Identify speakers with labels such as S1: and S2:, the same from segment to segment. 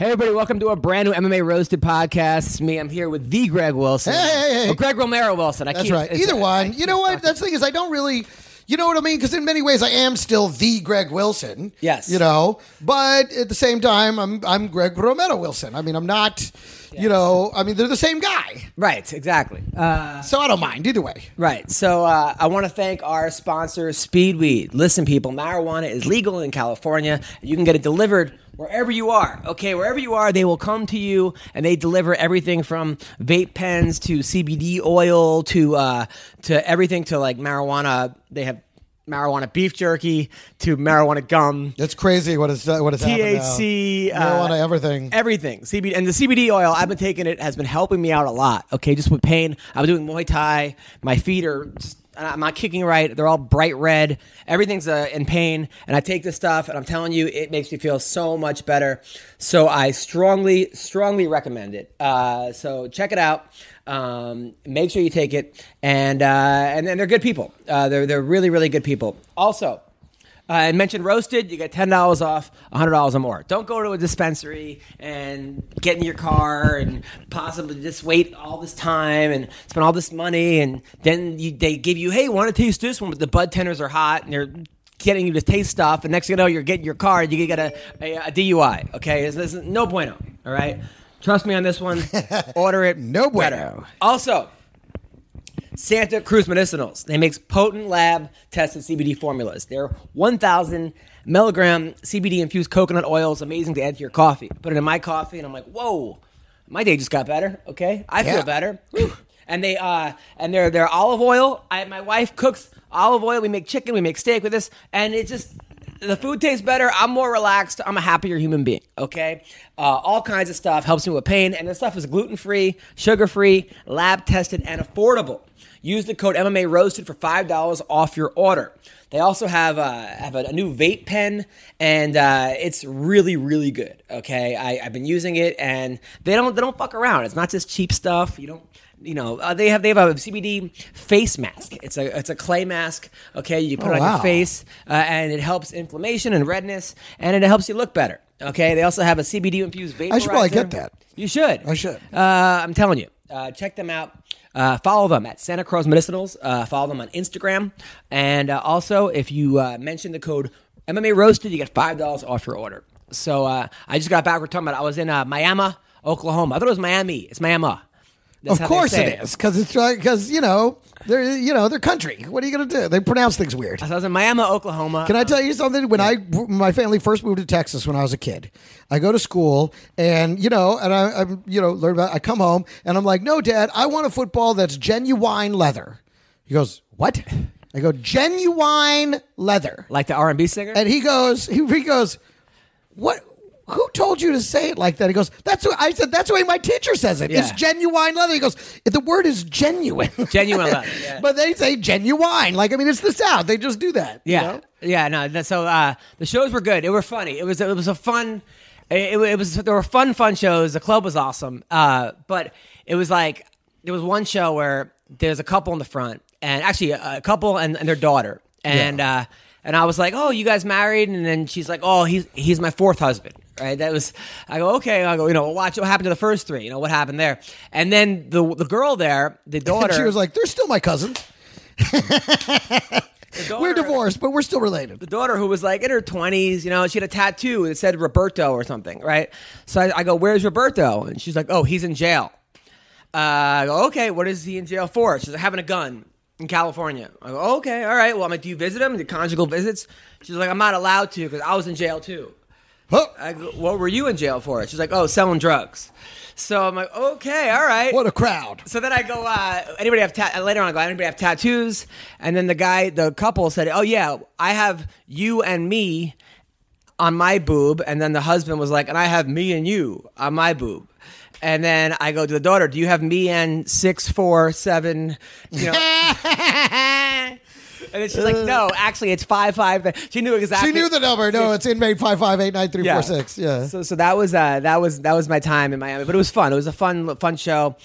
S1: Hey everybody, welcome to a brand new MMA Roasted podcast. It's me, I'm here with the Greg Wilson.
S2: Hey, hey, hey.
S1: Greg Romero Wilson. I
S2: That's
S1: keep-
S2: right. Either one. You know what? That's the thing is, I don't really. You know what I mean? Because in many ways, I am still the Greg Wilson.
S1: Yes.
S2: You know, but at the same time, I'm I'm Greg Romero Wilson. I mean, I'm not. You know, I mean, they're the same guy,
S1: Right, exactly. Uh,
S2: so I don't mind either way.
S1: right. So uh, I want to thank our sponsor, Speedweed. Listen, people, marijuana is legal in California. You can get it delivered wherever you are. Okay, wherever you are, they will come to you and they deliver everything from vape pens to CBD oil to uh, to everything to like marijuana. They have marijuana beef jerky to marijuana gum.
S2: It's crazy what is what is happening?
S1: THC, uh,
S2: marijuana, everything.
S1: everything CBD and the CBD oil I've been taking it has been helping me out a lot. Okay, just with pain, I'm doing Muay Thai. My feet are. Just, I'm not kicking right. They're all bright red. Everything's uh, in pain, and I take this stuff, and I'm telling you, it makes me feel so much better. So I strongly, strongly recommend it. Uh, so check it out. Um, make sure you take it, and uh, and, and they're good people. Uh, they're they're really, really good people. Also, uh, and mention roasted, you get ten dollars off, hundred dollars or more. Don't go to a dispensary and get in your car and possibly just wait all this time and spend all this money, and then you, they give you, hey, want to taste this one? But the bud tenders are hot and they're getting you to taste stuff, and next thing you know, you're getting your car, and you get a, a, a DUI. Okay, this, this is no bueno. All right, trust me on this one. Order it.
S2: No bueno.
S1: better. Also. Santa Cruz Medicinals. They make potent lab tested CBD formulas. They're 1,000 milligram CBD infused coconut oil is amazing to add to your coffee. Put it in my coffee, and I'm like, whoa, my day just got better. Okay, I feel
S2: Yeah.
S1: better. Whew. And they uh and they're they're olive oil. I my wife cooks olive oil. We make chicken. We make steak with this, and it just the food tastes better. I'm more relaxed. I'm a happier human being. Okay, uh, all kinds of stuff helps me with pain, and this stuff is gluten free, sugar free, lab tested, and affordable. Use the code MMA Roasted for five dollars off your order. They also have uh, have a, a new vape pen, and uh, it's really really good. Okay, I, I've been using it, and they don't they don't fuck around. It's not just cheap stuff. You don't you know uh, they have they have a CBD face mask. It's a it's a clay mask. Okay, you put
S2: Oh,
S1: it on
S2: wow.
S1: your face, uh, and it helps inflammation and redness, and it helps you look better. Okay, they also have a CBD infused vaporizer.
S2: I should probably get that.
S1: You should.
S2: I should.
S1: Uh, I'm telling you. Uh, check them out. Uh, follow them at Santa Cruz Medicinals. Uh, follow them on Instagram. And uh, also, if you uh, mention the code MMA Roasted, you get $5 off your order. So uh, I just got back. We're talking about I was in uh, Miami, Oklahoma. I thought it was Miami. It's Miami. That's
S2: Of course
S1: say
S2: it is, because it's right, because you know they're you know they're country. What are you gonna do? They pronounce things weird.
S1: I was in Miami, Oklahoma.
S2: Can I tell you um, something? When I my family first moved to Texas when I was a kid, I go to school and you know, and I, I'm you know learn about. I come home and I'm like, no, Dad, I want a football that's genuine leather. He goes, what? I go genuine leather,
S1: like the R&B singer?
S2: and he goes, he, he goes, what? Who told you to say it like that? He goes, that's what I said. That's the way my teacher says it. It's genuine leather. He goes, the word is genuine.
S1: Genuine leather, yeah.
S2: but they say genuine. Like I mean, it's the South. They just do that. you
S1: Yeah,
S2: know?
S1: yeah. No, that- so uh, the shows were good. It were funny. It was it was a fun. It, it was there were fun fun shows. The club was awesome. Uh, but it was like there was one show where there's a couple in the front, and actually a, a couple and, and their daughter, and uh, and I was like, oh, you guys married? And then she's like, oh, he's he's my fourth husband. Right, that was. I go okay. I go, you know, watch what happened to the first three. You know what happened there, and then the the girl there, the daughter,
S2: she was like, "They're still my cousins.
S1: the
S2: We're divorced, but we're still related."
S1: the daughter who was like in her 20s, you know, she had a tattoo that said Roberto or something, right? So I, I go, Where's Roberto? And she's like, Oh, he's in jail. Uh, I go, Okay, what is he in jail for? She's like, Having a gun in California. I go, Okay, all right. Well, I'm like, Do you visit him? The conjugal visits? She's like, I'm not allowed to because I was in jail too. I go, What were you in jail for? She's like, Oh, selling drugs. So I'm like, Okay, all right.
S2: What a crowd!
S1: So then I go, uh, anybody have ta- later on? I go, anybody have tattoos? And then the guy, the couple said, oh yeah, I have you and me on my boob, and then the husband was like, and I have me and you on my boob. And then I go to the daughter, do you have me and six, four, seven, you know? and then she's like, no, actually, it's five, five. She knew exactly.
S2: She knew the number. No, it's inmate five five eight nine three four six. Yeah.
S1: So so that was uh, that was that was my time in Miami, but it was fun. It was a fun fun show.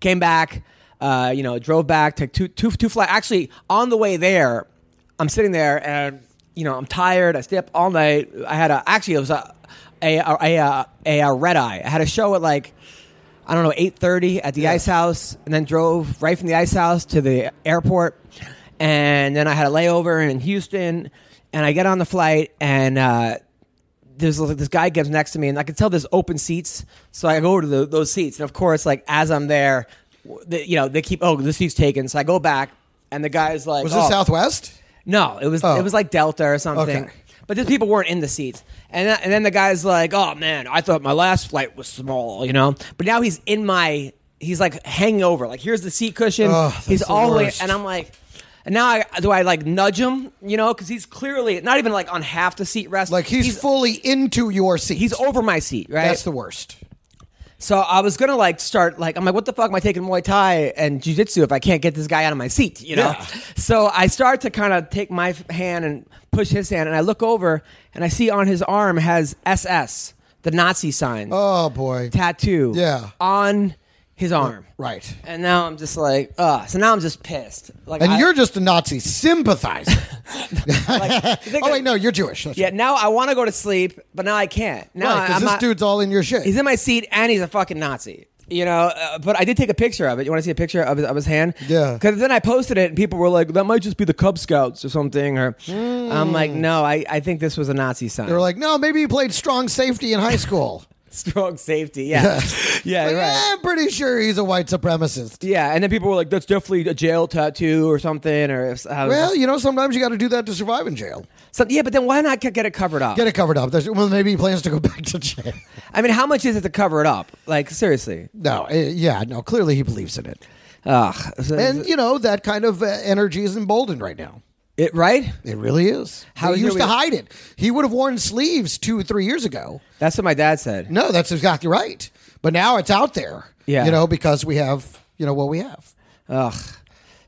S1: Came back, uh, you know, drove back, took two two two flight. Actually, on the way there, I'm sitting there and you know I'm tired. I stay up all night. I had a actually it was a a a, a, a, a red eye. I had a show at like. I don't know, eight thirty at the
S2: Yeah.
S1: ice house, and then drove right from the ice house to the airport, and then I had a layover in Houston, and I get on the flight, and uh, there's like this guy gets next to me, and I can tell there's open seats. So I go over to the, those seats, and of course, like as I'm there, the, you know, they keep oh the seat's taken. So I go back, and the guy's like,
S2: Was this
S1: oh.
S2: Southwest?
S1: No, it was
S2: Oh.
S1: it was like Delta or something.
S2: Okay.
S1: But these people weren't in the seats, and then, and then the guy's like, "Oh man, I thought my last flight was small, you know." But now he's in my, he's like hanging over. Like here's the seat cushion.
S2: Oh,
S1: he's all the way, and I'm like, and now I do I like nudge him, you know, because he's clearly not even like on half the seat rest.
S2: Like he's, fully into your seat.
S1: he's over my seat, right?
S2: That's the worst.
S1: So I was gonna like start like I'm like, what the fuck am I taking Muay Thai and Jiu Jitsu if I can't get this guy out of my seat, you know?
S2: Yeah.
S1: So I start to kind of take my hand and push his hand, and I look over and I see on his arm has SS, the Nazi sign,
S2: Oh boy.
S1: tattoo,
S2: Yeah.
S1: on his arm.
S2: Right.
S1: And now I'm just like, ugh. So now I'm just pissed. Like,
S2: And
S1: I-
S2: you're just a Nazi sympathizer.
S1: like,
S2: oh wait, no, you're Jewish. That's
S1: Yeah.
S2: right.
S1: Now I want to go to sleep, but now I can't. Now
S2: Right, 'cause
S1: I'm
S2: this
S1: not-
S2: dude's all in your shit.
S1: He's in my seat and he's a fucking Nazi. You know, uh, but I did take a picture of it. You want to see a picture of his, of his hand?
S2: Yeah.
S1: Because then I posted it and people were like, that might just be the Cub Scouts or something. Or I'm like, no, I, I think this was a Nazi sign.
S2: they were like, no, maybe he played strong safety in high school.
S1: strong safety. Yeah. yeah,
S2: Like,
S1: right.
S2: "Eh, I'm pretty sure he's a white supremacist.
S1: Yeah. And then people were like, that's definitely a jail tattoo or something. Or if- was-
S2: Well, you know, sometimes you got to do that to survive in jail.
S1: so, yeah, but then why not get it covered up?
S2: Get it covered up. There's, well, maybe he plans to go back to jail.
S1: I mean, how much is it to cover it up? Like, seriously.
S2: No, eh, yeah, no. Clearly, he believes in it,
S1: Ugh.
S2: And you know that kind of uh, energy is emboldened right now.
S1: It, right?
S2: It really is.
S1: How
S2: he
S1: is
S2: used to hide it. He would have worn sleeves two or three years ago.
S1: That's what my dad said.
S2: No, that's exactly right. But now it's out there.
S1: Yeah.
S2: you know, because we have you know what we have.
S1: Ugh.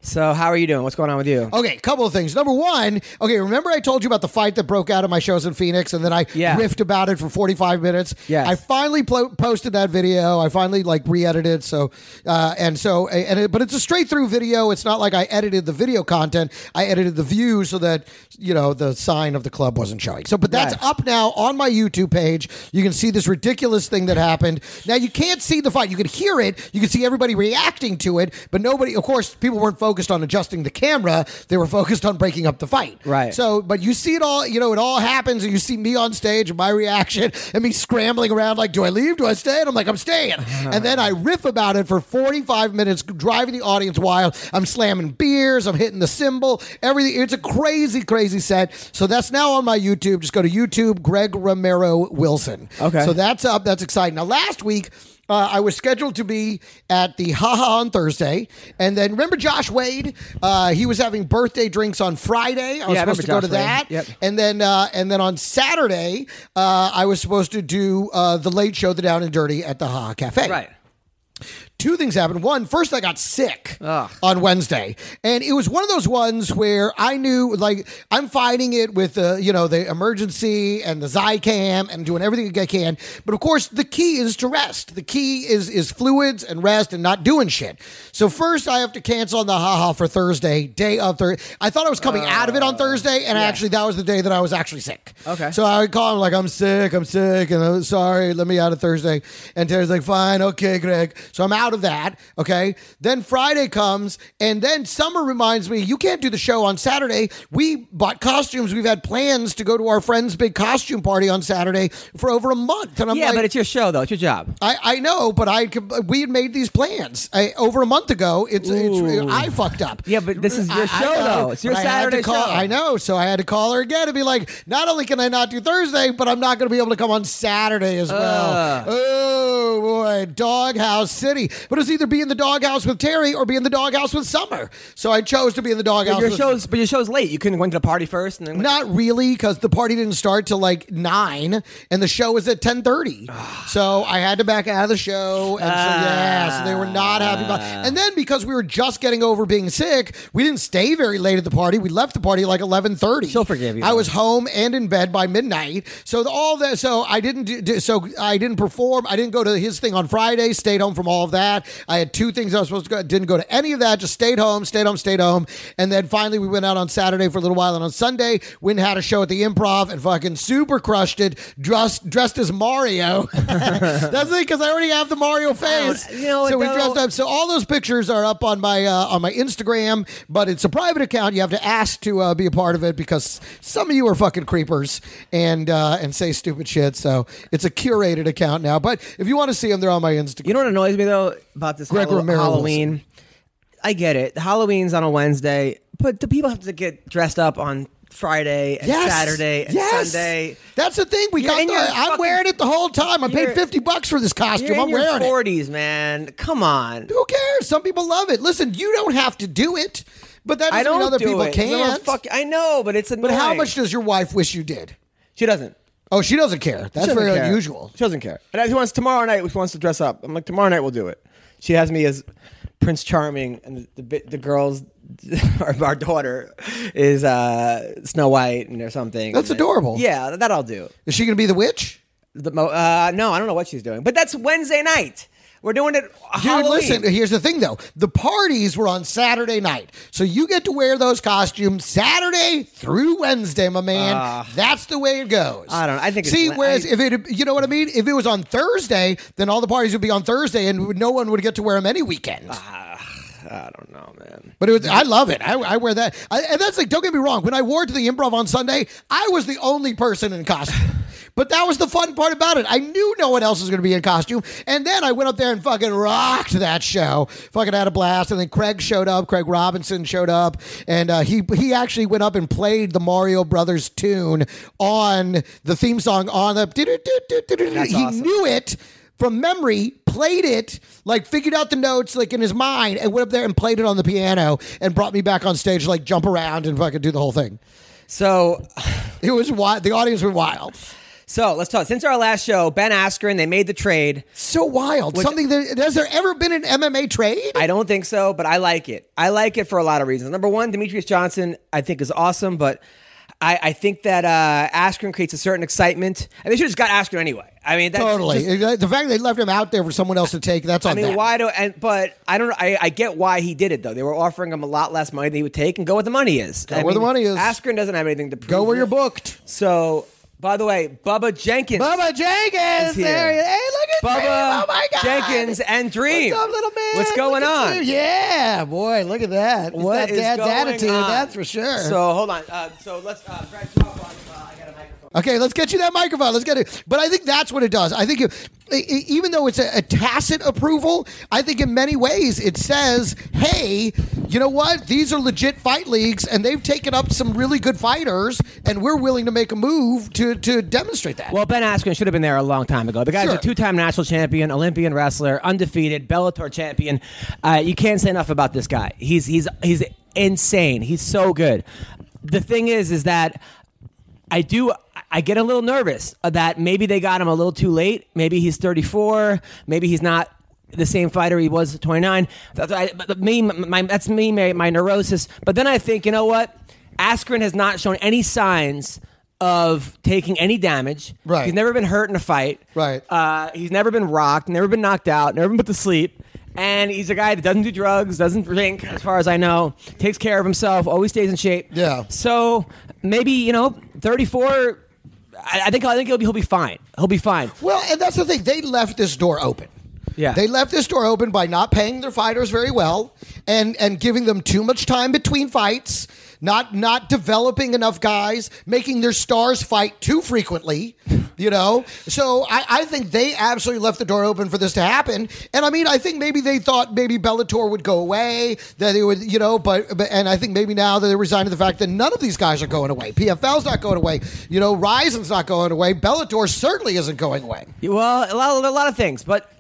S1: So, how are you doing? What's going on with you?
S2: Okay, couple of things. Number one, okay, remember I told you about the fight that broke out at my shows in Phoenix, and then I
S1: Yeah.
S2: riffed about it for forty five minutes.
S1: Yes.
S2: I finally plo- posted that video. I finally like re-edited. So, uh, and so, and it, but it's a straight through video. It's not like I edited the video content. I edited the view so that you know the sign of the club wasn't showing. So, but that's
S1: Right.
S2: up now on my YouTube page. You can see this ridiculous thing that happened. Now you can't see the fight. You can hear it. You can see everybody reacting to it, but nobody. Of course, people weren't focused on adjusting the camera. They were focused on breaking up the fight.
S1: Right.
S2: So, but you see it all. You know, it all happens, and you see me on stage and my reaction, and me scrambling around like, "Do I leave? Do I stay?" And I'm like, "I'm staying." and then I riff about it for 45 minutes, driving the audience wild. I'm slamming beers. I'm hitting the cymbal. Everything. It's a crazy, crazy set. So that's now on my YouTube. Just go to YouTube, Greg Romero Wilson.
S1: Okay.
S2: So that's up. That's exciting. Now, last week. Uh, I was scheduled to be at the Haha on Thursday, and then remember Josh Wade? Uh, he was having birthday drinks on Friday. I was
S1: Yeah, I
S2: supposed to go to that,
S1: Yep.
S2: and then uh, and then on Saturday, uh, I was supposed to do uh, the late show, the Down and Dirty, at the Haha Cafe.
S1: Right.
S2: Two things happened. One, first I got sick
S1: Ugh.
S2: on Wednesday, and it was one of those ones where I knew, like, I'm fighting it with the, you know, the emergency and the Zicam and doing everything I can. But of course, the key is to rest. The key is is fluids and rest and not doing shit. So first, I have to cancel on the haha for Thursday, day of Thursday. I thought I was coming out of it on uh, Thursday, and actually that was the day that I was actually sick.
S1: Okay.
S2: So I would call him like, I'm sick, I'm sick, and I'm sorry, let me out of Thursday. And Terry's like, fine, okay, Greg. So I'm out of that. Okay. Then Friday comes, and then Summer reminds me, you can't do the show on Saturday. We bought costumes. We've had plans to go to our friend's big costume party on Saturday for over a month. And I'm
S1: yeah,
S2: like,
S1: but it's your show, though. It's your job.
S2: I, I know, but I we had made these plans I, over a month ago. It's, it's I fucked up.
S1: Yeah, but this is your show,
S2: know,
S1: though. It's your Saturday
S2: call-
S1: show.
S2: I know, so I had to call her again and be like, not only can I not do Thursday, but I'm not going to be able to come on Saturday as well.
S1: Ugh.
S2: Oh boy, Doghouse City. But it was either be in the doghouse with Terry or be in the doghouse with Summer. So I chose to be in the doghouse.
S1: But your
S2: with-
S1: show's but your show's late. You couldn't go into the party first and then
S2: Not really, because the party didn't start till like nine, and the show was at ten thirty. so I had to back out of the show, and so yeah, so they were not happy about. Ah. And then because we were just getting over being sick, we didn't stay very late at the party. We left the party like eleven thirty.
S1: She'll forgive you,
S2: I was home and in bed by midnight. So the, all that. So I didn't. Do, do- so I didn't perform. I didn't go to his thing on Friday. Stayed home from all of that. I had two things I was supposed to go. Didn't go to any of that. Just stayed home. Stayed home. Stayed home. And then finally we went out on Saturday for a little while. And on Sunday went had a show at the Improv and fucking super crushed it. Dressed dressed as Mario. That's it because I already have the Mario face.
S1: you know,
S2: so we dressed up. So all those pictures are up on my uh, on my Instagram, but it's a private account. You have to ask to uh, be a part of it because some of you are fucking creepers and uh, and say stupid shit. So it's a curated account now. But if you want to see them, they're on my Instagram.
S1: You know what annoys me though about this
S2: Greg
S1: Hallow-
S2: Romero
S1: Halloween? I get it. Halloween's on a Wednesday, but do people have to get dressed up on Friday and
S2: Yes.
S1: Saturday and
S2: Yes.
S1: Sunday?
S2: That's the thing. We
S1: You're
S2: got.
S1: in
S2: The,
S1: your
S2: I'm
S1: fucking-
S2: wearing it the whole time. I paid
S1: You're-
S2: fifty bucks for this costume.
S1: You're
S2: I'm
S1: your
S2: wearing it.
S1: forties, man. Come on.
S2: Who cares? Some people love it. Listen, you don't have to do it, but that doesn't
S1: don't
S2: mean other
S1: do
S2: people
S1: it. 'cause I'm a
S2: can't.
S1: Fuck, I know, but it's annoying.
S2: but how much does your wife wish you did?
S1: she doesn't?
S2: Oh, she doesn't care. That's
S1: She doesn't
S2: very
S1: care.
S2: unusual.
S1: She doesn't care. And she wants tomorrow night. She wants to dress up. I'm like tomorrow night we'll do it. She has me as Prince Charming, and the the, the girls, our, our daughter, is uh, Snow White and or something.
S2: That's
S1: And-
S2: adorable.
S1: Yeah, that I'll do.
S2: Is she going to be the witch?
S1: The mo- uh, no, I don't know what she's doing, but that's Wednesday night. We're doing it.
S2: Dude,
S1: Halloween.
S2: listen, here's the thing though. The parties were on Saturday night. So you get to wear those costumes Saturday through Wednesday, my man. Ah. That's the way it goes.
S1: I don't know. I think
S2: See, whereas
S1: I-
S2: if it you know what I mean? If it was on Thursday, then all the parties would be on Thursday and no one would get to wear them any weekend.
S1: Ah, I don't know, man.
S2: But it was, I love it. I, I wear that. I, and that's like, don't get me wrong. When I wore it to the improv on Sunday, I was the only person in costume. But that was the fun part about it. I knew no one else was going to be in costume. And then I went up there and fucking rocked that show. Fucking had a blast. And then Craig showed up. Craig Robinson showed up. And uh, he, he actually went up and played the Mario Brothers tune on the theme song on the.
S1: That's
S2: he
S1: awesome.
S2: knew it from memory, played it, like figured out the notes like in his mind, and went up there and played it on the piano and brought me back on stage, like jump around and fucking do the whole thing.
S1: So,
S2: It was wild. The audience were wild.
S1: So let's talk. Since our last show, Ben Askren, they made the trade.
S2: So wild. Something that has there ever been an MMA trade?
S1: I don't think so, but I like it. I like it for a lot of reasons. Number one, Demetrious Johnson, I think is awesome, but I, I think that uh, Askren creates a certain excitement, and they should have just got Askren anyway. I mean, that's
S2: totally.
S1: just-
S2: the fact they left him out there for someone else to take, that's on
S1: I mean,
S2: them.
S1: why do? And but I don't. I, I get why he did it though. They were offering him a lot less money than he would take, and go where the money is. Go
S2: where the money is.
S1: Askren doesn't have anything to prove.
S2: Go where you're booked.
S1: So, by the way, Bubba Jenkins,
S2: Bubba Jenkins.
S1: Is here.
S2: There. he- Hey, look at
S1: Bubba
S2: Dream. Oh my God.
S1: Jenkins and Dream.
S2: What's up, little man?
S1: What's going on?
S2: you. Yeah, boy, look at that. It's
S1: What
S2: that
S1: is
S2: dad's
S1: going
S2: attitude,
S1: on?
S2: that's for sure.
S1: So hold on. Uh, so let's. Uh,
S2: Okay, let's get you that microphone. Let's get it. But I think that's what it does. I think it, e- even though it's a, a tacit approval, I think in many ways it says, "Hey, you know what? These are legit fight leagues, and they've taken up some really good fighters, and we're willing to make a move to to demonstrate that."
S1: Well, Ben Askren should have been there a long time ago. The guy's
S2: Sure.
S1: a two-time national champion, Olympian wrestler, undefeated, Bellator champion. Uh, you can't say enough about this guy. He's he's he's insane. He's so good. The thing is, is that I do. I get a little nervous that maybe they got him a little too late. Maybe he's 34. Maybe he's not the same fighter he was at 29. That's, I, me, my, that's me, my, my neurosis. But then I think, you know what? Askren has not shown any signs of taking any damage.
S2: Right.
S1: He's never been hurt in a fight.
S2: Right.
S1: Uh, he's never been rocked, never been knocked out, never been put to sleep. And he's a guy that doesn't do drugs, doesn't drink, as far as I know, takes care of himself, always stays in shape.
S2: Yeah.
S1: So maybe you know, 34. I, I think I think he'll be he'll be fine. He'll be fine.
S2: Well, and that's the thing. They left this door open.
S1: Yeah.
S2: They left this door open by not paying their fighters very well and and giving them too much time between fights, not not developing enough guys, making their stars fight too frequently, you know? So I, I think they absolutely left the door open for this to happen. And I mean, I think maybe they thought maybe Bellator would go away, that they would, you know, but, but and I think maybe now that they're resigned to the fact that none of these guys are going away. PFL's not going away. You know, Rizin's not going away. Bellator certainly isn't going away.
S1: Well, a lot, a lot of things, but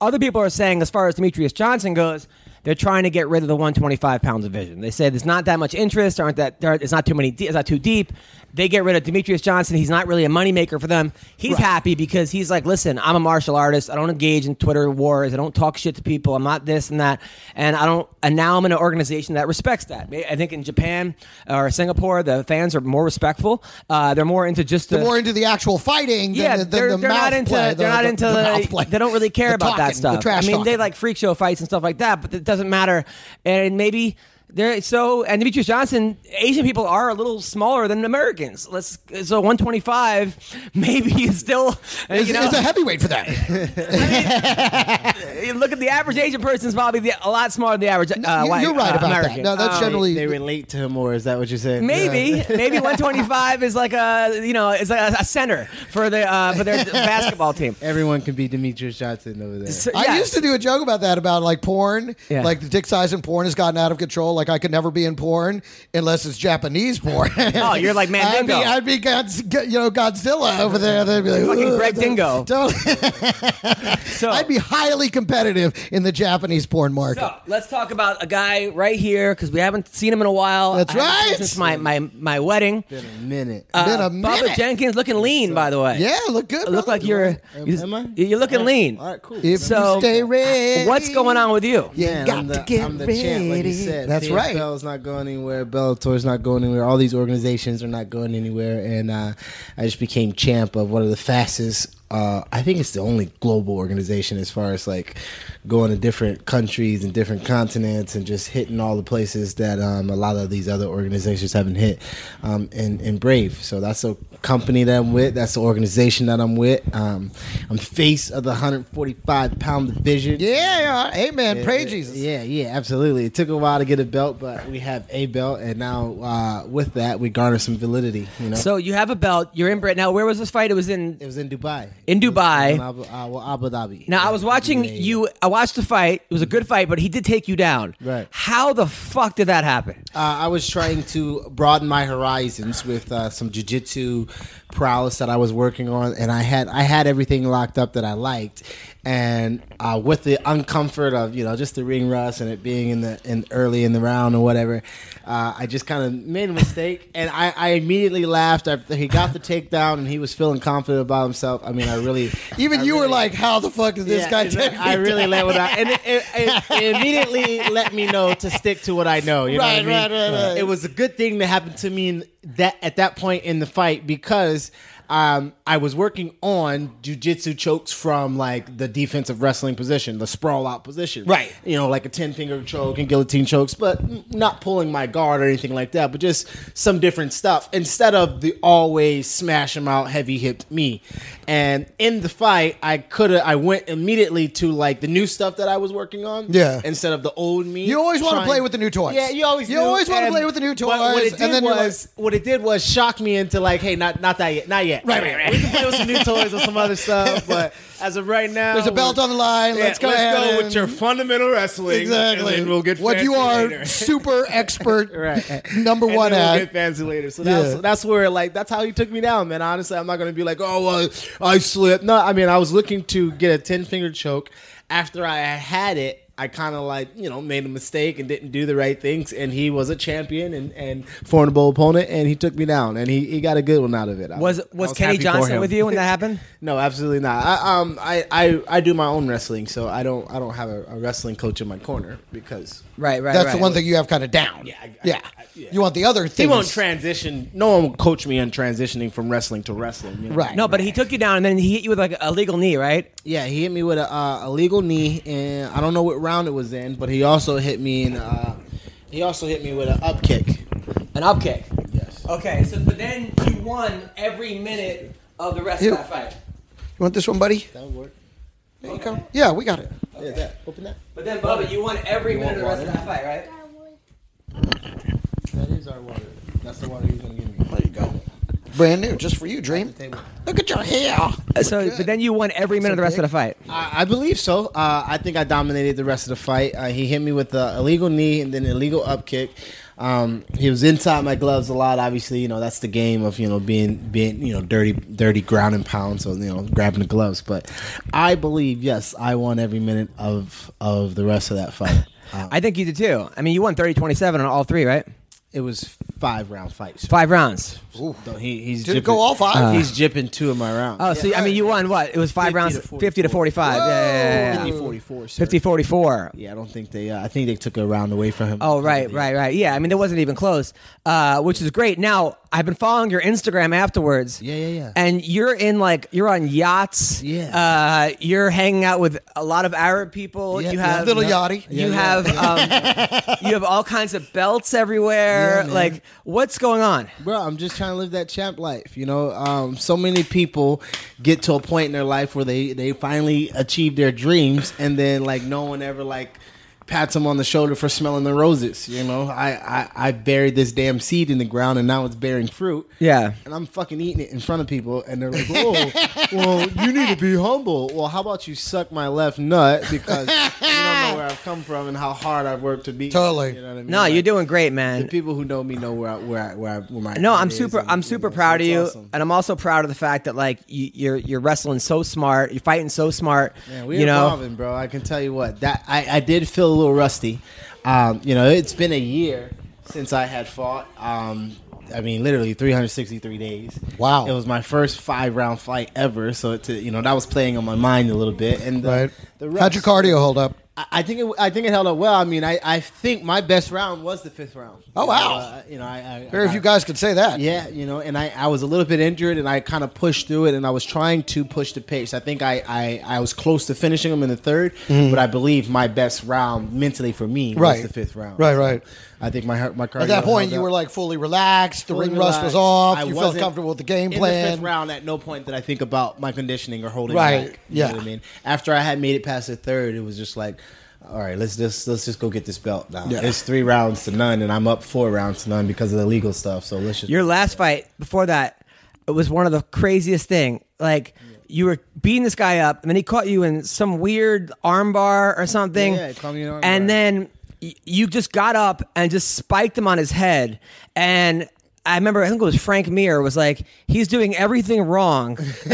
S1: other people are saying, as far as Demetrious Johnson goes, they're trying to get rid of the 125 pound division. They say there's not that much interest, aren't that it's not too many, it's not too deep. They get rid of Demetrious Johnson. He's not really a moneymaker for them. He's happy because he's like, listen, I'm a martial artist. I don't engage in Twitter wars. I don't talk shit to people. I'm not this and that. And I don't. And now I'm in an organization that respects that. I think in Japan or Singapore, the fans are more respectful. Uh, they're more into just the,
S2: They're more into the actual fighting.
S1: yeah,
S2: than the,
S1: they're,
S2: the
S1: they're not into
S2: play,
S1: they're not into the, they don't really care
S2: The
S1: about
S2: talking,
S1: that stuff.
S2: The
S1: I mean, they like freak show fights and stuff like that, but it doesn't matter. And maybe they're so and Demetrious Johnson, Asian people are a little smaller than Americans. Let's so 125 maybe is still
S2: It's,
S1: you know
S2: it's a heavyweight for that.
S1: you look at the average Asian person is probably the, a lot smaller than the average uh,
S2: You-
S1: white,
S2: you're right
S1: uh,
S2: about that. No, that's
S1: Um,
S2: generally
S3: They relate to him more. Is that what you're saying?
S1: Maybe, maybe 125 is like a you know is like a, a center for the uh, for their basketball team.
S3: Everyone can be Demetrious Johnson over there.
S1: So,
S2: I used to do a joke about that about like porn.
S1: Yeah.
S2: Like the dick size in porn has gotten out of control. Like I could never be in porn unless it's Japanese porn.
S1: Oh, you're like man.
S2: I'd be, I'd be Godz- you know Godzilla over there. They'd be like
S1: Fucking Greg Dingo.
S2: Totally.
S1: So,
S2: I'd be highly competitive in the Japanese porn market.
S1: So let's talk about a guy right here because we haven't seen him in a while.
S2: That's
S1: I haven't seen him
S2: right.
S1: Since my my my wedding.
S3: Been a minute.
S1: Uh,
S2: Been a
S1: Bubba
S2: minute.
S1: Jenkins looking lean, by the way.
S2: yeah, look good.
S1: look like you're
S3: Am-
S1: you-
S3: am I?
S1: you're looking lean.
S3: All right, cool.
S2: If
S1: So,
S2: you stay ready,
S1: What's going on with you?
S2: You
S3: Yeah,
S2: got
S3: I'm the,
S2: to get
S3: I'm the
S2: ready.
S3: champ, like you said.
S2: That's right.
S3: PFL's not going anywhere. Bellator's not going anywhere. All these organizations are not going anywhere, and uh, I just became champ of one of the fastest. Uh, I think it's the only global organization as far as like going to different countries and different continents and just hitting all the places that um, a lot of these other organizations haven't hit. Um, and, and Brave, so that's a company that I'm with. That's the organization that I'm with. Um, I'm face of the 145 pound division.
S2: Yeah, yeah. Amen.
S3: Yeah,
S2: Pray
S3: yeah,
S2: Jesus.
S3: Yeah, yeah, absolutely. It took a while to get a belt, but we have a belt, and now uh, with that, we garner some validity. You know,
S1: So you have a belt. You're in Britain now. Where was this fight? It was in.
S3: it was in Dubai.
S1: In Dubai.
S3: In Abu, uh, well, Abu Dhabi.
S1: Now I was watching you. I watched the fight. It was a good fight, but he did take you down.
S3: Right.
S1: How the fuck did that happen?
S3: Uh, I was trying to broaden my horizons with uh, some jujitsu prowess that I was working on, and I had I had everything locked up that I liked, and uh, with the uncomfort of you know just the ring rust and it being in the in early in the round or whatever, uh, I just kind of made a mistake, and I, I immediately laughed after he got the takedown and he was feeling confident about himself. I mean, I really
S2: Even
S3: I
S2: you were like, "How the fuck did this
S3: yeah,
S2: guy take
S3: I really let I and it, it, it, immediately let me know to stick to what I know. You
S2: Right,
S3: know what I
S2: right, right, right.
S3: It was a good thing that happened to me in that at that point in the fight because um, I was working on jujitsu chokes from like the defensive wrestling position, the sprawl out position,
S1: Right.
S3: You know, like a ten finger choke and guillotine chokes, but not pulling my guard or anything like that, but just some different stuff instead of the always smash them out heavy hipped me. And in the fight, I could have I went immediately to like the new stuff that I was working on,
S2: Yeah.
S3: instead of the old me.
S2: You always wanna play with the new toys.
S3: Yeah, you always
S2: You
S3: do.
S2: always wanna play with the new
S3: but What
S2: toys,
S3: it
S2: and
S3: did
S2: then you're like-
S3: was what it did was shock me into like, hey, not not that yet, not yet.
S2: Right, right, right.
S3: We can play with some new toys or some other stuff, but as of right now,
S2: There's a belt on the line.
S3: Yeah,
S2: let's go ahead
S3: go
S2: and-
S3: with your fundamental wrestling.
S2: exactly.
S3: and then we'll get
S2: what you are
S3: later.
S2: super expert,
S3: Right.
S2: number
S3: And
S2: one
S3: then we'll
S2: at.
S3: get fancy later. So that's
S2: Yeah.
S3: that's where like that's how he took me down, man. Honestly, I'm not gonna be like, oh, well, I slipped. No, I mean, I was looking to get a ten finger choke. After I had it, I kind of like you know made a mistake and didn't do the right things. And he was a champion and and formidable opponent, and he took me down, and he, he got a good one out of it. I
S1: Was
S3: I
S1: was Kenny Johnson with you when that happened?
S3: No, absolutely not. I, um, I, I, I do my own wrestling, so I don't I don't have a, a wrestling coach in my corner because
S1: Right, right.
S2: That's
S1: right.
S2: the one thing you have kind of down.
S3: Yeah, I- I-
S2: yeah.
S3: I- yeah.
S2: You want the other
S3: he
S2: things.
S3: won't transition. No one will coach me on transitioning from wrestling to wrestling. you know?
S2: Right.
S1: No, but he took you down and then he hit you with like a legal knee, right?
S3: Yeah, he hit me with a, uh, a legal knee, and I don't know what round it was in, but he also hit me in. Uh, he also hit me with an up kick.
S1: An up kick.
S3: Yes.
S1: Okay, so but then you won every minute of the rest
S2: Ew.
S1: of that fight.
S2: You want this one, buddy?
S3: That would work.
S2: There you go. Yeah, we got it.
S3: Yeah, that. Open that.
S1: But then Bubba, you won every
S3: You
S1: minute of the
S3: want
S1: rest of that fight, right?
S3: That is our water. That's the water he's gonna give me.
S2: There you go. Brand new, just for you, Dream. Look at your hair.
S1: So, but then you won every minute of the rest of the fight.
S3: I, I believe so. Uh, I think I dominated the rest of the fight. Uh, he hit me with the illegal knee and then illegal up kick. Um, he was inside my gloves a lot. Obviously, you know that's the game of you know being being you know dirty dirty ground and pound. So you know grabbing the gloves. But I believe yes, I won every minute of of the rest of that fight. Um,
S1: I think you did too. I mean, you won 30-27 on all three, right?
S3: It was five round fights.
S1: Five rounds.
S3: Though He, he's
S2: Did it
S3: jipping-
S2: go all five?
S3: he's jipping two of my rounds.
S1: Oh, so I mean, you won what? It was five
S3: 50
S1: rounds,
S3: to
S1: 50 to 45. Yeah, yeah, yeah, yeah.
S3: 50 44. sir.
S1: 50 44.
S3: Yeah, I don't think they. Uh, I think they took a round away from him.
S1: Oh, right, right, right. Yeah, I mean, it wasn't even close, uh, which is great. Now, I've been following your Instagram afterwards.
S3: Yeah, yeah, yeah.
S1: And you're in like, you're on yachts.
S3: Yeah.
S1: Uh, you're hanging out with a lot of Arab people.
S3: Yeah,
S1: you
S3: yeah.
S1: have
S2: Little yachty.
S1: You
S3: Yeah,
S1: have um, you have all kinds of belts everywhere.
S3: Yeah,
S1: like, what's going on?
S3: Bro, I'm just trying to live that champ life. You know, um, so many people get to a point in their life where they they finally achieve their dreams, and then like no one ever like pats him on the shoulder for smelling the roses. You know, I I, I buried this damn seed in the ground, and now it's bearing fruit.
S1: Yeah.
S3: And I'm fucking eating it in front of people, and they're like, "Whoa, well, you need to be humble." Well, how about you suck my left nut because you don't know where I've come from and how hard I've worked to be.
S2: Totally.
S3: You know what I mean?
S1: No,
S3: Like,
S1: you're doing great, man.
S3: The people who know me know where I, where I, where, I, where my
S1: No, I'm super.
S3: and,
S1: I'm
S3: you
S1: super
S3: know,
S1: proud
S3: so
S1: of you,
S3: awesome.
S1: and I'm also proud of the fact that like you, you're you're wrestling so smart. You're fighting so smart.
S3: Man, we're
S1: you know,
S3: evolving, bro. I can tell you what that I, I did feel a little rusty. Um, you know, it's been a year since I had fought. Um, I mean, literally 363 days.
S2: Wow.
S3: It was my first five round fight ever, so it, you know that was playing on my mind a little bit. And the,
S2: Right.
S3: the
S2: How'd your cardio hold up?
S3: I think it, I think it held up well. I mean, I, I think my best round was the fifth round.
S2: Oh, wow.
S3: Uh, you know, I, I
S2: Very few guys could say that.
S3: yeah, you know, and I, I was a little bit injured, and I kind of pushed through it, and I was trying to push the pace. I think I, I, I was close to finishing them in the 3rd but I believe my best round mentally for me was
S2: Mm-hmm. Right.
S3: the fifth round.
S2: Right, right.
S3: I think my heart my cardio
S2: At that point, you
S3: up.
S2: were like fully relaxed. The
S3: Fully
S2: ring rust was off.
S3: I
S2: you felt comfortable with the game
S3: In the fifth round, at no point did I think about my conditioning or holding
S2: Right,
S3: back. You know
S2: yeah.
S3: what I mean? After I had made it past the third, it was just like, all right, let's just let's just go get this belt now.
S2: Yeah.
S3: It's three rounds to none, and I'm up four rounds to none because of the legal stuff. So let's just
S1: your last fight before that, it was one of the craziest thing. Like you were beating this guy up, and then he caught you in some weird armbar or something.
S3: Yeah, yeah, he caught me in an armbar.
S1: and then y- you just got up and just spiked him on his head, and. I remember, I think it was Frank Mir was like, he's doing everything wrong.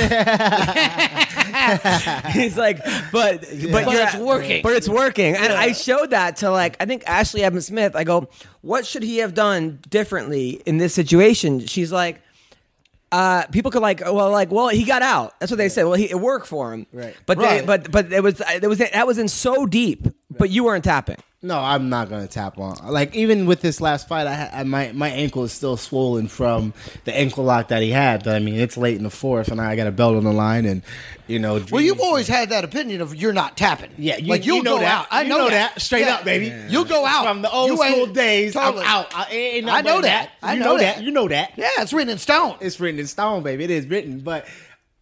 S1: he's like, but but,
S2: But it's working.
S1: But it's working, and I showed that to like I think Ashlee Evans-Smith. I go, what should he have done differently in this situation? She's like, uh, people could like, well, like, well, he got out. That's what they said. Well, he, it worked for him,
S3: Right.
S1: But
S2: Right.
S1: they, but but it was it was that was in so deep, but you weren't tapping.
S3: No, I'm not gonna tap on. Like even with this last fight, I, I my my ankle is still swollen from the ankle lock that he had. But I mean, it's late in the fourth, and I got a belt on the line, and you know.
S2: Well, you've always had that opinion of you're not tapping.
S3: Yeah, you,
S2: like
S3: you
S2: you'll
S3: know
S2: go
S3: that.
S2: out. I
S3: You
S2: know,
S3: know that. Straight
S2: Yeah.
S3: up, baby.
S2: You'll go out
S3: from the old school days.
S2: Totally.
S3: I'm out. I,
S2: I know
S3: nothing
S2: that. I
S3: You
S2: know
S3: know
S2: that.
S3: that. You know that.
S2: Yeah, it's written in stone.
S3: It's written in stone, baby. It is written, but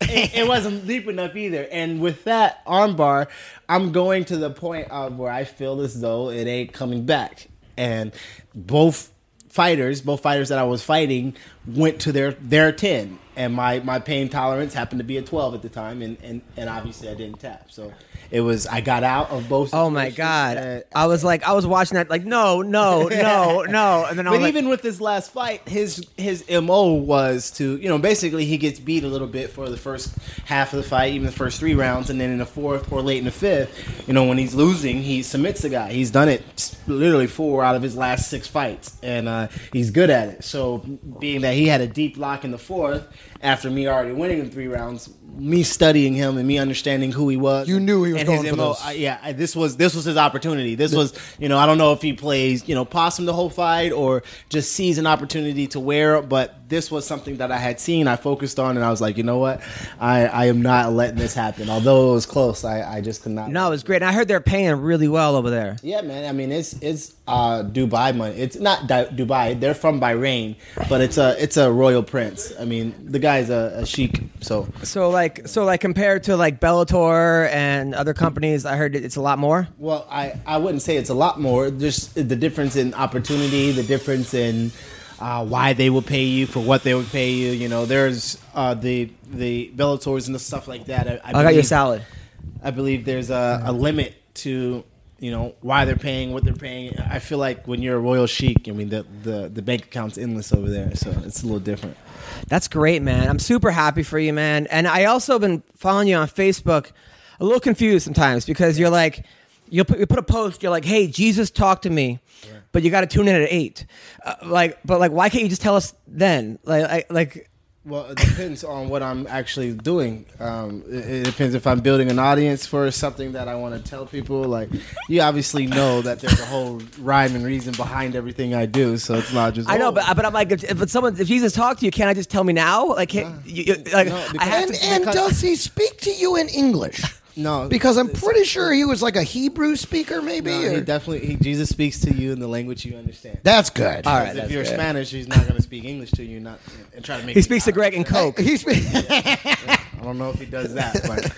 S3: it, it wasn't deep enough either. And with that armbar, I'm going to the point of where I feel as though it ain't coming back. And both fighters, both fighters that I was fighting, went to their their ten, and my my pain tolerance happened to be a twelve at the time, and and, and obviously I didn't tap. So it was I got out of both.
S1: Oh my god!
S3: and-
S1: I was like, I was watching that, like, no, no, no, no, and then I
S3: But
S1: was like,
S3: even with this last fight, his his mo was to you know basically he gets beat a little bit for the first half of the fight, even the first three rounds, and then in the fourth or late in the fifth, you know when he's losing, he submits the guy. He's done it literally four out of his last six fights, and uh, he's good at it. So being that he had a deep lock in the fourth after me already winning in three rounds, me studying him and me understanding who he was,
S2: You knew he was going for
S3: MO,
S2: this.
S3: I- yeah, I- this was this was his opportunity. This was, you know, I don't know if he plays, you know, possum the whole fight or just sees an opportunity to wear. But this was something that I had seen, I focused on, and I was like, you know what, I, I am not letting this happen. Although it was close, I, I just could not.
S1: no, it was great. And I heard they're paying really well over there.
S3: Yeah, man. I mean, it's it's uh, Dubai money. It's not Dubai. They're from Bahrain, but it's a it's a royal prince. I mean, the guy's a, a sheik. So
S1: So like, so like compared to like Bellator and other companies, I heard it's a lot more.
S3: Well, I, I wouldn't say it's a lot more. Just the difference in opportunity, the difference in uh, why they will pay you for what they would pay you. You know, there's uh, the the Bellators and the stuff like that. I, I,
S1: I got your
S3: believe-
S1: salad.
S3: I believe there's a, a limit to you know why they're paying what they're paying. I feel like when you're a royal sheik, I mean the the, the bank account's endless over there, so it's a little different.
S1: That's great, man. I'm super happy for you, man. And I also been following you on Facebook. A little confused sometimes because you're like, you'll put, you put a post. You're like, "Hey, Jesus talked to me," but you got to tune in at eight. Uh, like, but like, why can't you just tell us then? Like, I, like,
S3: Well, it depends on what I'm actually doing. Um, it, it depends if I'm building an audience for something that I want to tell people. Like, you obviously know that there's a whole rhyme and reason behind everything I do, so it's not just.
S1: I know,
S3: oh.
S1: but but I'm like, if, if someone, if Jesus talked to you, can't I just tell me now? Like, can't, you, you, like,
S3: no,
S1: I
S3: because-
S2: And, and
S3: because-
S2: does he speak to you in English?
S3: No,
S2: Because I'm pretty sure he was like a Hebrew speaker, maybe.
S3: no,
S2: or-
S3: he definitely he, Jesus speaks to you in the language you understand.
S2: That's good.
S1: All right,
S3: Because
S1: that's
S3: if you're
S1: good.
S3: Spanish, he's not going to speak English to you, not and try to make.
S1: He
S3: you
S1: speaks to Greg and Coke.
S2: He, spe-
S3: I don't know if he does that, but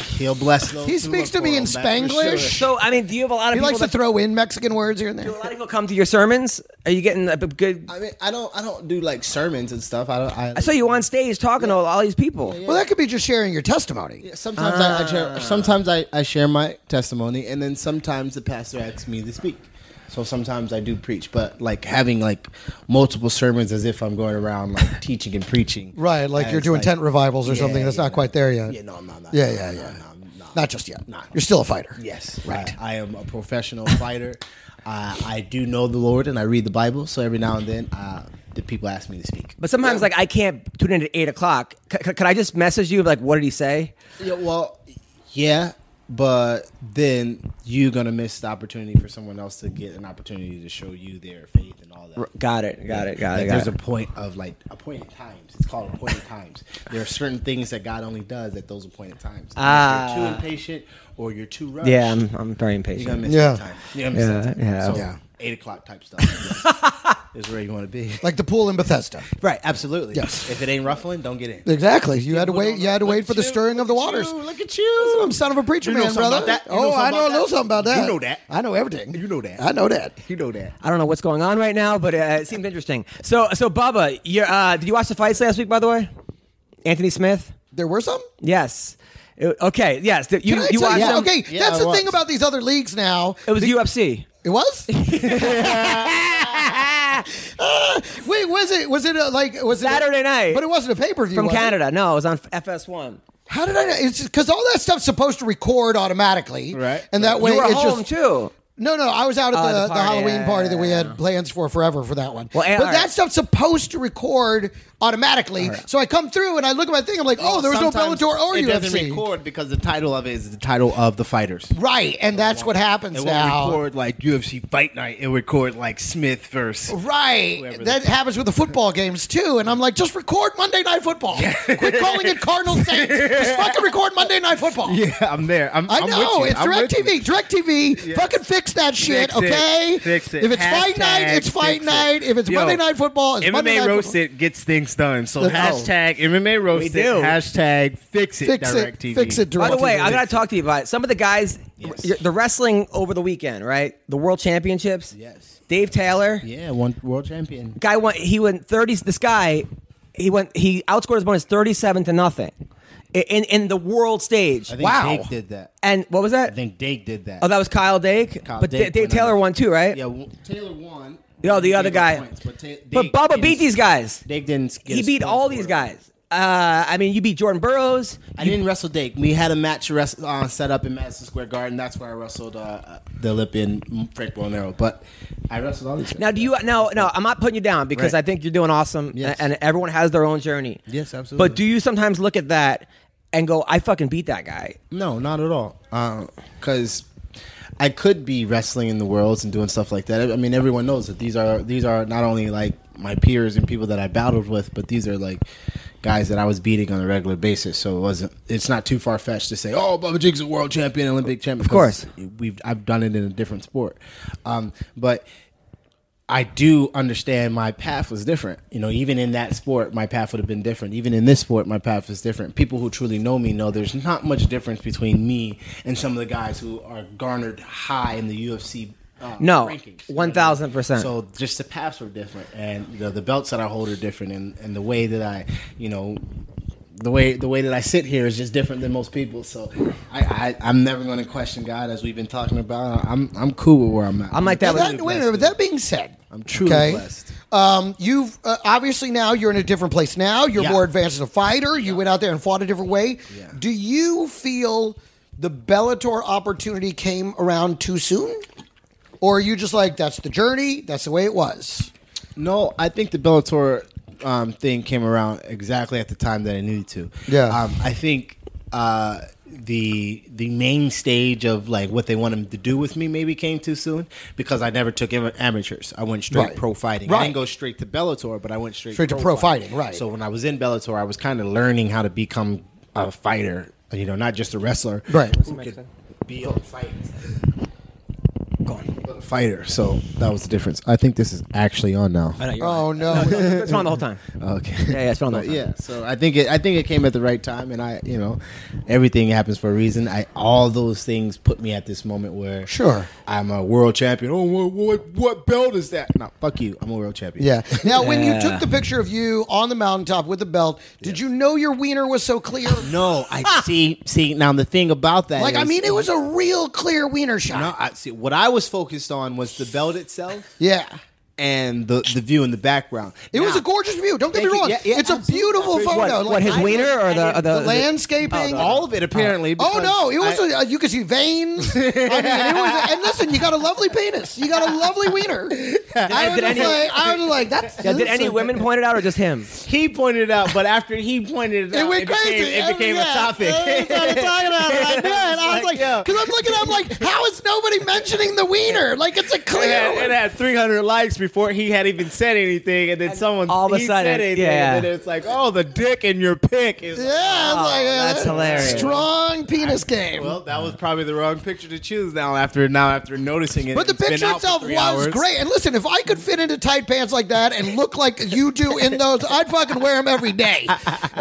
S3: he'll bless those.
S2: he
S3: who
S2: speaks
S3: look
S2: to me
S3: for
S2: in
S3: him, that's for
S2: Spanglish.
S3: sure.
S1: So I mean, do you have a lot of
S2: he
S1: people
S2: likes to
S1: that,
S2: throw in Mexican words here and there.
S1: do a lot of people come to your sermons? Are you getting a b- good?
S3: I mean, I don't, I don't do like sermons and stuff. I don't. I,
S1: I saw you on stage talking to all these people.
S2: Well, that could be just sharing your testimony.
S3: Sometimes I, I share. Sometimes I, I share my testimony, and then sometimes the pastor asks me to speak. So sometimes I do preach, but like having like multiple sermons as if I'm going around like teaching and preaching.
S2: Right, like you're
S3: as,
S2: doing tent revivals or
S3: Yeah,
S2: something that's
S3: yeah,
S2: not quite there yet.
S3: Yeah, no, no, no.
S2: Yeah,
S3: no,
S2: yeah,
S3: no,
S2: yeah.
S3: no, no,
S2: Not just yet.
S3: Nah.
S2: You're still a fighter.
S3: Yes,
S2: Right.
S3: I, I am a professional fighter. Uh, I do know the Lord and I read the Bible, so every now and then uh, the people ask me to speak.
S1: But sometimes, like, I can't tune in at eight o'clock. C- c- could I just message you like, what did he say?
S3: Yeah, well, yeah, but then you're gonna miss the opportunity for someone else to get an opportunity to show you their faith and all that.
S1: Got it. Got it. Got
S3: Like,
S1: it. Got
S3: there's
S1: it.
S3: a point of like appointed times. It's called appointed times. There are certain things that God only does at those appointed times.
S1: Ah.
S3: if you're too impatient or you're too rushed.
S1: yeah, I'm, I'm very
S3: you're gonna
S1: impatient.
S3: miss
S2: Yeah.
S3: that time. You're gonna miss
S1: Yeah,
S3: that time.
S1: yeah.
S3: So,
S2: Yeah.
S3: Eight o'clock type stuff is where you want to be.
S2: Like the pool in Bethesda.
S3: Right, absolutely.
S2: Yes.
S3: If it ain't ruffling, don't get in.
S2: Exactly. You had to wait. You had to wait for the stirring of the
S3: look
S2: waters.
S3: you, Look at you.
S2: I'm son of a preacher
S3: You know
S2: man,
S3: something
S2: brother.
S3: about that? You know
S2: oh,
S3: something
S2: I know
S3: about
S2: a little
S3: that?
S2: something about that.
S3: You know that.
S2: I know everything.
S3: You know that.
S2: I know that.
S3: You know that.
S1: I don't know what's going on right now, but uh, it seemed interesting. So, so Bubba, you're, uh, did you watch the fights last week? By the way, Anthony Smith.
S2: There were some.
S1: Yes. It- okay. Yes. You
S2: Can I
S1: you
S2: tell
S1: watched
S2: you-
S1: them?
S2: Okay,
S3: Yeah,
S2: that's
S3: I
S2: the thing
S3: was.
S2: about these other leagues now.
S1: It was
S2: The-
S1: UFC.
S2: It was. Uh, wait, was it? Was it uh like? Was it a-
S1: Saturday night.
S2: But it wasn't a pay per view
S1: from Canada. No, it was on FS1.
S2: How did I? know? It's because all that stuff's supposed to record automatically,
S3: Right.
S2: And that way,
S1: you were
S2: it's
S1: home
S2: just
S1: too.
S2: No, no, I was out at
S1: Oh,
S2: the,
S1: the
S2: the, Halloween
S1: yeah,
S2: party that we had
S1: yeah.
S2: plans for forever for that one.
S1: Well,
S2: but
S1: all
S2: that stuff's supposed to record automatically. So I come through and I look at my thing. I'm like, oh, there was no Bellator or
S3: it doesn't
S2: UFC.
S3: record because the title of it is the title of the fighters.
S2: Right, and that's what happens
S3: It
S2: now.
S3: record like UFC Fight Night. It record like Smith versus.
S2: Right, that happens with the football games too. And I'm like, just record Monday Night Football. Quit calling it Cardinal Saints. Just fucking record Monday Night Football.
S3: Yeah, I'm there. I'm,
S2: I know it's
S3: I'm with
S2: Direct
S3: you.
S2: TV. Direct TV. Fucking fix that shit,
S3: Fix it.
S2: okay?
S3: Fix it.
S2: If it's fight night, it's fight
S3: fix it.
S2: night. If it's
S3: Yo,
S2: Monday Night Football, it's Monday
S3: MMA
S2: Night
S3: roasted
S2: Football.
S3: gets things done. So
S2: Let's go.
S3: hashtag MMA roasted.
S1: do.
S3: Hashtag fix it.
S2: Fix it.
S3: Direct TV.
S2: Fix it.
S1: By the way,
S2: TV.
S1: I gotta talk to you about it. Some of the guys,
S3: Yes.
S1: the wrestling over the weekend, right? The World Championships.
S3: Yes.
S1: Dave Taylor,
S3: Yeah, one world champion.
S1: guy went. He went thirty. This guy, he went. He outscored his opponents thirty-seven to nothing, in in, in the world stage.
S3: I think
S2: Wow.
S3: Dake did that.
S1: And what was that?
S3: I think Dake did that.
S1: Oh, that was Kyle Dake.
S3: Kyle
S1: but
S3: Dake
S1: Da- Dave Taylor won too, right?
S3: Yeah, well, Taylor won.
S1: No, the
S3: He
S1: other guy.
S3: points, but Ta-
S1: But Bubba beat these guys.
S3: Dake didn't.
S1: He beat all these guys. Uh, I mean, you beat Jordan Burroughs.
S3: I didn't wrestle Dake. We had a match rest, uh, set up in Madison Square Garden. That's where I wrestled uh, the Olympian Frank Molinaro. But I wrestled all these. guys.
S1: Now, do you? No, no. I'm not putting you down because
S3: Right.
S1: I think you're doing awesome,
S3: Yes.
S1: and everyone has their own journey.
S3: Yes, absolutely.
S1: But do you sometimes look at that and go, "I fucking beat that guy"?
S3: No, not at all. Because I could be wrestling in the worlds and doing stuff like that. I mean, everyone knows that these are these are not only like my peers and people that I battled with, but these are like guys that I was beating on a regular basis. So it wasn't. It's not too far fetched to say, "Oh, Bubba Jigs a world champion, Olympic champion." Of
S1: course.
S3: we've I've done it in a different sport, um, but. I do understand my path was different. You know, even in that sport, my path would have been different. Even in this sport, my path is different. People who truly know me know there's not much difference between me and some of the guys who are garnered high in the UFC. Uh,
S1: No,
S3: rankings.
S1: 1000%.
S3: So just the paths were different, and you know, the belts that I hold are different, and, and the way that I, you know, the way the way that I sit here is just different than most people. So I, I I'm never going to question God as we've been talking about. I'm I'm cool with where I'm at.
S1: I'm like
S2: Now
S1: that.
S2: that- wait a minute. With that being said,
S3: I'm truly
S2: okay,
S3: blessed.
S2: Um, you've uh, obviously now you're in a different place. Now you're
S3: Yeah.
S2: more advanced as a fighter. You went out there and fought a different way.
S3: Yeah.
S2: Do you feel the Bellator opportunity came around too soon, or are you just like that's the journey, that's the way it was?
S3: No, I think the Bellator um, thing came around exactly at the time that I needed to.
S2: Yeah.
S3: Um, I think uh, the the main stage of like what they wanted to do with me maybe came too soon because I never took amateurs. I went straight
S2: Right.
S3: pro fighting.
S2: Right.
S3: I didn't go straight to Bellator, but I went straight
S2: Straight to pro fighting, right.
S3: So when I was in Bellator, I was kind of learning how to become a fighter. You know, not just a wrestler.
S2: Right.
S3: Who could be on fight. But a fighter. So that was the difference. I think this is actually on now.
S1: I know, you're
S2: Oh
S1: right.
S2: no!
S1: It's on the whole time.
S3: Oh, okay.
S1: Yeah, yeah, it's on the
S3: But
S1: whole time.
S3: yeah, so I think it. I think it came at the right time, and I, you know, everything happens for a reason. I all those things put me at this moment where
S2: Sure.
S3: I'm a world champion. Oh, what what, what belt is that? No, fuck you. I'm a world champion.
S2: yeah. Now, when you took the picture of you on the mountaintop with the belt, did you know your wiener was so clear?
S3: No, I see. See now the thing about that,
S2: Like, I
S3: is-
S2: mean, it was a real clear wiener shot.
S3: No, I see. What I was focused on was the belt itself
S2: Yeah.
S3: And the the view in the background.
S2: It was a gorgeous view. Don't get me
S3: Thank you.
S2: wrong.
S3: Yeah, yeah,
S2: it's a beautiful photo.
S1: What,
S2: Like,
S1: his
S2: I-
S1: wiener or the,
S2: the,
S1: the,
S2: landscaping.
S3: all of it apparently.
S2: Oh
S3: because
S2: no! It was
S3: I-
S2: uh, you could see veins. I mean, it was, and listen, you got a lovely penis. You got a lovely wiener. I was
S1: did any-
S2: like, I was like, that's.
S1: Yeah, did any women point it out or just him?
S3: He pointed it out, but after he pointed it,
S2: It
S3: out,
S2: went
S3: it
S2: crazy.
S3: Became, it became
S2: Yeah.
S3: a topic.
S2: I started talking about it. I knew it. I was like,
S3: yo.
S2: because I'm looking, I'm like, how is nobody mentioning the wiener? Like, it's a
S3: It
S2: clear.
S3: had, it had 300 likes before he had even said anything, and then someone
S1: all of a sudden,
S3: said anything,
S1: yeah.
S3: and then it's like, oh, the dick in your pick is.
S2: yeah, I was like, uh,
S1: Oh, that's hilarious.
S2: Strong penis game.
S3: Well, that was probably the wrong picture to choose now. After now, after noticing it,
S2: But the picture itself was
S3: hours.
S2: great. And listen, if I could fit into tight pants like that and look like you do in those, I'd fucking wear them every day.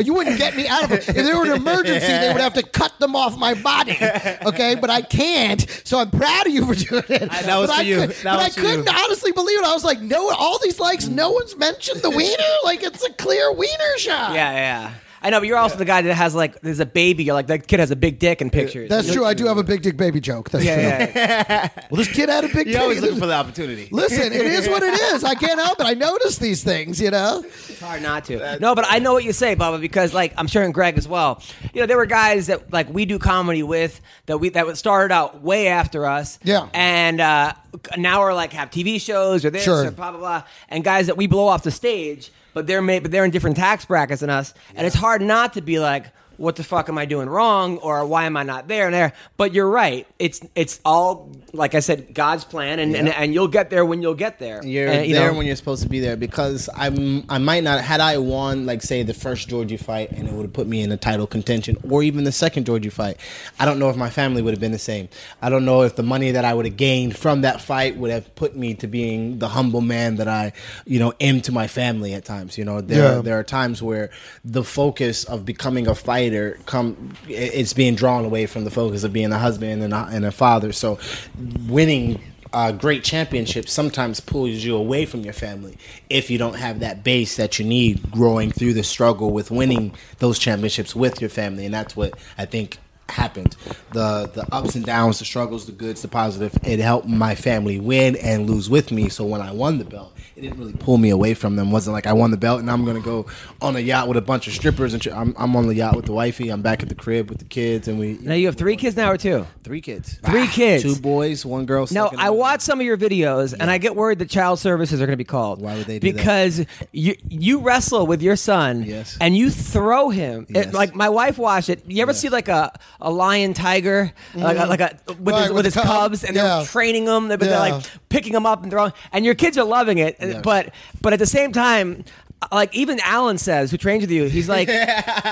S2: You wouldn't get me out of them. If there were an emergency, they would have to cut them off my body. Okay, but I can't. So I'm proud of you for doing it.
S3: that was
S2: but
S3: for
S2: I
S3: you.
S2: could-
S3: That
S2: but I
S3: was for
S2: couldn't
S3: you.
S2: honestly believe it. I was like, no, all these likes, no one's mentioned the wiener. Like it's a clear wiener shot.
S1: Yeah, yeah. I know, but you're also the guy that has like, there's a baby. You're like, that kid has a big dick in pictures.
S2: That's true. I do have a big dick baby joke. That's true.
S1: yeah, yeah.
S2: Well, this kid had a big
S3: You're always
S2: dick.
S3: looking for the opportunity.
S2: Listen, it is what it is. I can't help it. I notice these things, you know.
S1: It's hard not to. No, but I know what you say, Bubba, because like I'm sure and Greg as well. You know, there were guys that like we do comedy with that we that started out way after us.
S2: Yeah.
S1: And uh, now we're like have TV shows or this
S2: Sure.
S1: or blah blah blah, and guys that we blow off the stage, but they're made, but they're in different tax brackets than us, and it's hard not to be like. What the fuck am I doing wrong, or why am I not there and there? But you're right. It's it's all like I said, God's plan, and and, and you'll get there when you'll get there.
S3: You're
S1: And, you
S3: there
S1: know,
S3: when you're supposed to be there because I'm I might not had I won like say the first Georgie fight and it would have put me in a title contention or even the second Georgie fight. I don't know if my family would have been the same. I don't know if the money that I would have gained from that fight would have put me to being the humble man that I you know am to my family at times. You know there
S2: Yeah.
S3: there are times where the focus of becoming a fighter come it's being drawn away from the focus of being a husband and a, and a father. So winning uh, great championships sometimes pulls you away from your family if you don't have that base that you need growing through the struggle with winning those championships with your family, and that's what I think happened. The the ups and downs, the struggles, the goods, the positive. It helped my family win and lose with me. So when I won the belt, it didn't really pull me away from them. It wasn't like I won the belt and I'm gonna go on a yacht with a bunch of strippers and I'm, I'm on the yacht with the wifey. I'm back at the crib with the kids and we.
S1: now you have three kids now or two.
S3: Three kids.
S1: Three kids.
S3: Two boys, one girl.
S1: No, I watch some of your videos, and I get worried that child services are going to be called.
S3: Why would they do that?
S1: because you you wrestle with your son,
S3: Yes.
S1: and you throw him. It-
S3: Yes.
S1: like my wife watched it. You ever see like a, a lion tiger, like a, like a with
S2: Mm-hmm. Right,
S1: his,
S2: with
S1: with his
S2: cub.
S1: cubs, and
S2: Yeah.
S1: they're training them, but they're
S2: Yeah.
S1: like picking them up and throwing, and your kids are loving it.
S3: Yes.
S1: But but at the same time. Like even Alan says, who trains with you, he's like,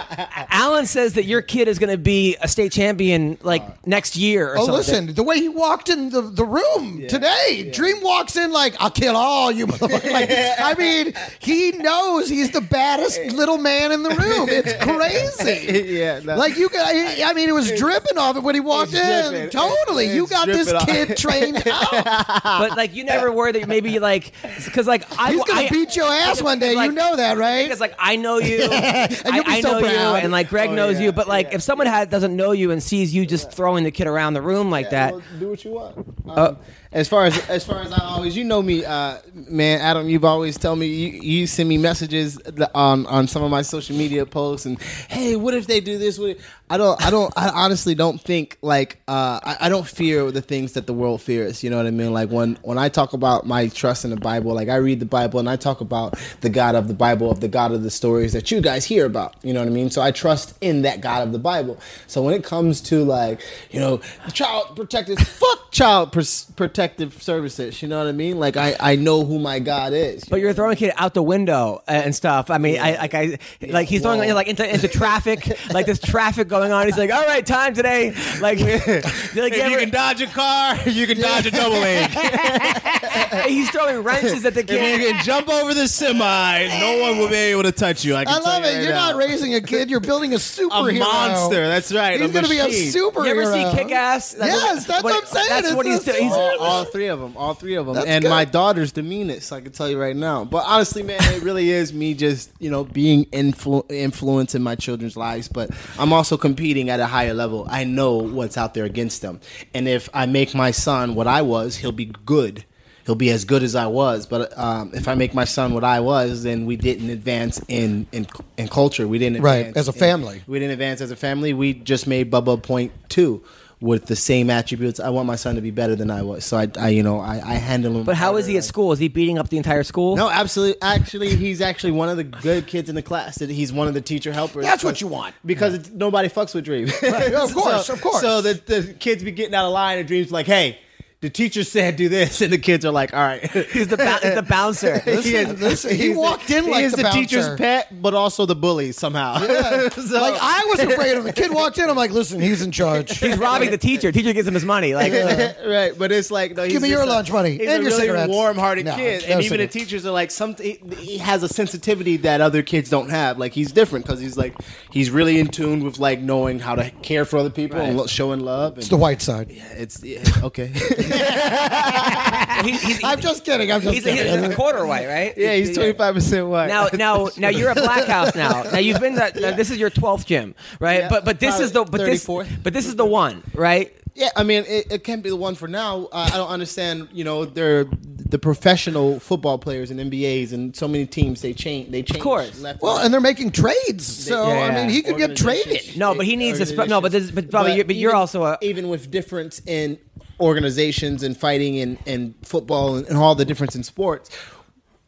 S1: Alan says that your kid is going to be a state champion like uh, next year. Or
S2: Oh,
S1: something.
S2: listen, the way he walked in the, the room today, Dream walks in like, I'll kill all you motherfuckers. Like, I mean, he knows he's the baddest little man in the room. It's crazy.
S3: Yeah, no.
S2: Like, you got, I mean, it was dripping off it when he walked
S3: It's
S2: in.
S3: dripping.
S2: Totally. You got this
S3: dripping off.
S2: kid trained out.
S1: but like you never worry that maybe like because like I
S2: He's going
S1: I-
S2: to beat your ass one day. you know that, right?
S1: Because like I know you, I,
S2: you'll be
S1: I
S2: so
S1: know you, and like Greg
S3: Oh,
S1: knows
S3: yeah,
S1: you. But like
S3: yeah.
S1: if someone had, doesn't know you and sees you just throwing the kid around the room like that,
S3: Well, do what you want. Um,
S1: Uh,
S3: as far as as far as I always, you know me, uh, man, Adam. You've always tell me you, you send me messages on on some of my social media posts, and hey, what if they do this? What if, I don't, I don't, I honestly don't think like uh, I, I don't fear the things that the world fears. You know what I mean? Like when when I talk about my trust in the Bible, like I read the Bible and I talk about the God of the Bible, of the God of the stories that you guys hear about. You know what I mean? So I trust in that God of the Bible. So when it comes to like you know child protective, fuck child pers- protective services. You know what I mean? Like I I know who my God is.
S1: But you're throwing a kid out the window and stuff. I mean, I like I like he's throwing like into into traffic, like this traffic going on. He's like, all right, time today. Like, like
S3: If
S1: you
S3: you
S1: ever-
S3: can dodge a car, you can dodge a double leg.
S1: he's throwing wrenches at the
S3: If you can jump over the semi, no one will be able to touch you. I, can
S2: I
S3: tell
S2: love
S3: you
S2: it.
S3: right
S2: You're
S3: now.
S2: not raising a kid. You're building a
S3: a
S2: superhero.
S3: monster. That's right.
S2: He's going to be a
S3: machine.
S2: superhero.
S1: You ever see Kick Ass?
S2: Yes, that's what I'm saying.
S1: That's
S2: It's
S1: what he's
S2: the
S1: doing. He's-
S3: all, all three of them, all three of them,
S2: That's
S3: and
S2: good.
S3: my daughter's the meanest. I can tell you right now. But honestly, man, it really is me just you know being influ- influencing my children's lives. But I'm also competing at a higher level. I know what's out there against them, and if I make my son what I was, he'll be good. He'll be as good as I was. But um, if I make my son what I was, then we didn't advance in in, in culture. We didn't
S2: Right, as a
S3: in-
S2: family.
S3: we didn't advance as a family. We just made Bubba point two with the same attributes. I want my son to be better than I was. So I, I you know, I, I handle him.
S1: But how is he at school? Is he beating up the entire school?
S3: No, absolutely. Actually, he's actually one of the good kids in the class. That He's one of the teacher helpers.
S2: That's what you want.
S3: because it's, nobody fucks with Dream.
S2: of course,
S3: so,
S2: of course.
S3: So the kids be getting out of line, and Dream's like, "Hey." The teacher said do this, and the kids are like, "All right."
S1: He's the ba- he's the bouncer.
S2: Listen, listen, he walked in
S3: he
S2: like
S3: is
S2: the
S3: the, teacher's pet, but also the bully somehow. So-
S2: Like I was afraid of him. The kid walked in. I'm like, listen, he's in charge.
S1: He's robbing the teacher. Teacher gives him his money. Like,
S3: right, but it's like no, he's
S2: Give me
S3: just
S2: your
S3: a-
S2: lunch money
S3: He's
S2: and
S3: a
S2: your
S3: really
S2: cigarettes.
S3: warm-hearted
S2: No,
S3: kid,
S2: no
S3: and even the teachers are like, some he, he has a sensitivity that other kids don't have. Like he's different because he's like he's really in tune with like knowing how to care for other people and lo- showing love. And,
S2: It's the white side.
S3: it's yeah, okay.
S1: he, he's,
S2: I'm just kidding. I'm just
S1: he's, he's a quarter white, right?
S3: yeah, he's twenty five percent white.
S1: Now, now, now you're a Black House now. Now you've been that. Now this is your twelfth gym, right?
S3: Yeah,
S1: but but this is the but this but this is the one, right?
S3: Yeah, I mean, it, it can be the one for now. Uh, I don't understand. You know, they're the professional football players and NBAs and so many teams. They change. They change.
S1: Of course.
S3: Left
S2: Well,
S3: and
S2: and they're making trades, so
S1: Yeah.
S2: I mean, he could get traded.
S1: No, but he needs a sp- no, but this- but Bobby, you're- but you're
S3: even-
S1: also a-
S3: even with difference in organizations and fighting and, and football and, and all the difference in sports.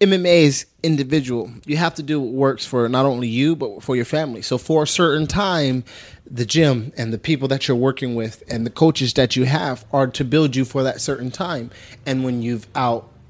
S3: MMA is individual. You have to do what works for not only you but for your family. So for a certain time, the gym and the people that you're working with and the coaches that you have are to build you for that certain time. And when you've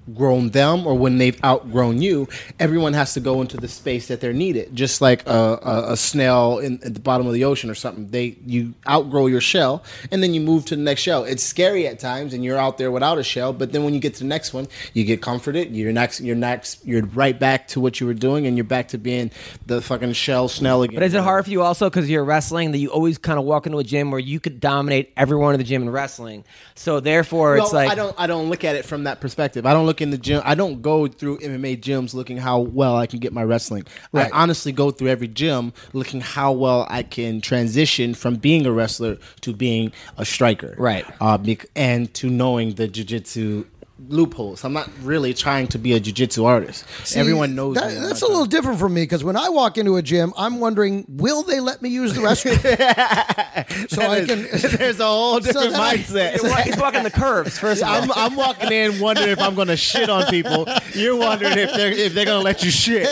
S3: outgrown them or when they've outgrown you, everyone has to go into the space that they're needed. Just like a, a, a snail in, at the bottom of the ocean or something. They you outgrow your shell and then you move to the next shell. It's scary at times and you're out there without a shell, but then when you get to the next one, you get comforted. You're next you're next you're right back to what you were doing and you're back to being the fucking shell snail again.
S1: But is it hard for you also because you're wrestling that you always kind of walk into a gym where you could dominate everyone in the gym in wrestling? So therefore,
S3: No,
S1: it's like
S3: I don't. I don't look at it from that perspective. I don't look in the gym. I don't go through MMA gyms looking how well I can get my wrestling.
S2: Right.
S3: I honestly go through every gym looking how well I can transition from being a wrestler to being a striker.
S1: Right.
S3: Uh, and to knowing the jujitsu loopholes. I'm not really trying to be a jujitsu artist.
S2: See,
S3: Everyone knows
S2: that-
S3: me.
S2: That's a little different from me because when I walk into a gym, I'm wondering, will they let me use the restroom? so I can.
S3: There's a whole different
S2: that I-
S3: mindset.
S1: he's, wa- he's walking the curves first. Of all.
S3: I'm, I'm walking in wondering if I'm going to shit on people. You're wondering if they're if they're going to let you shit.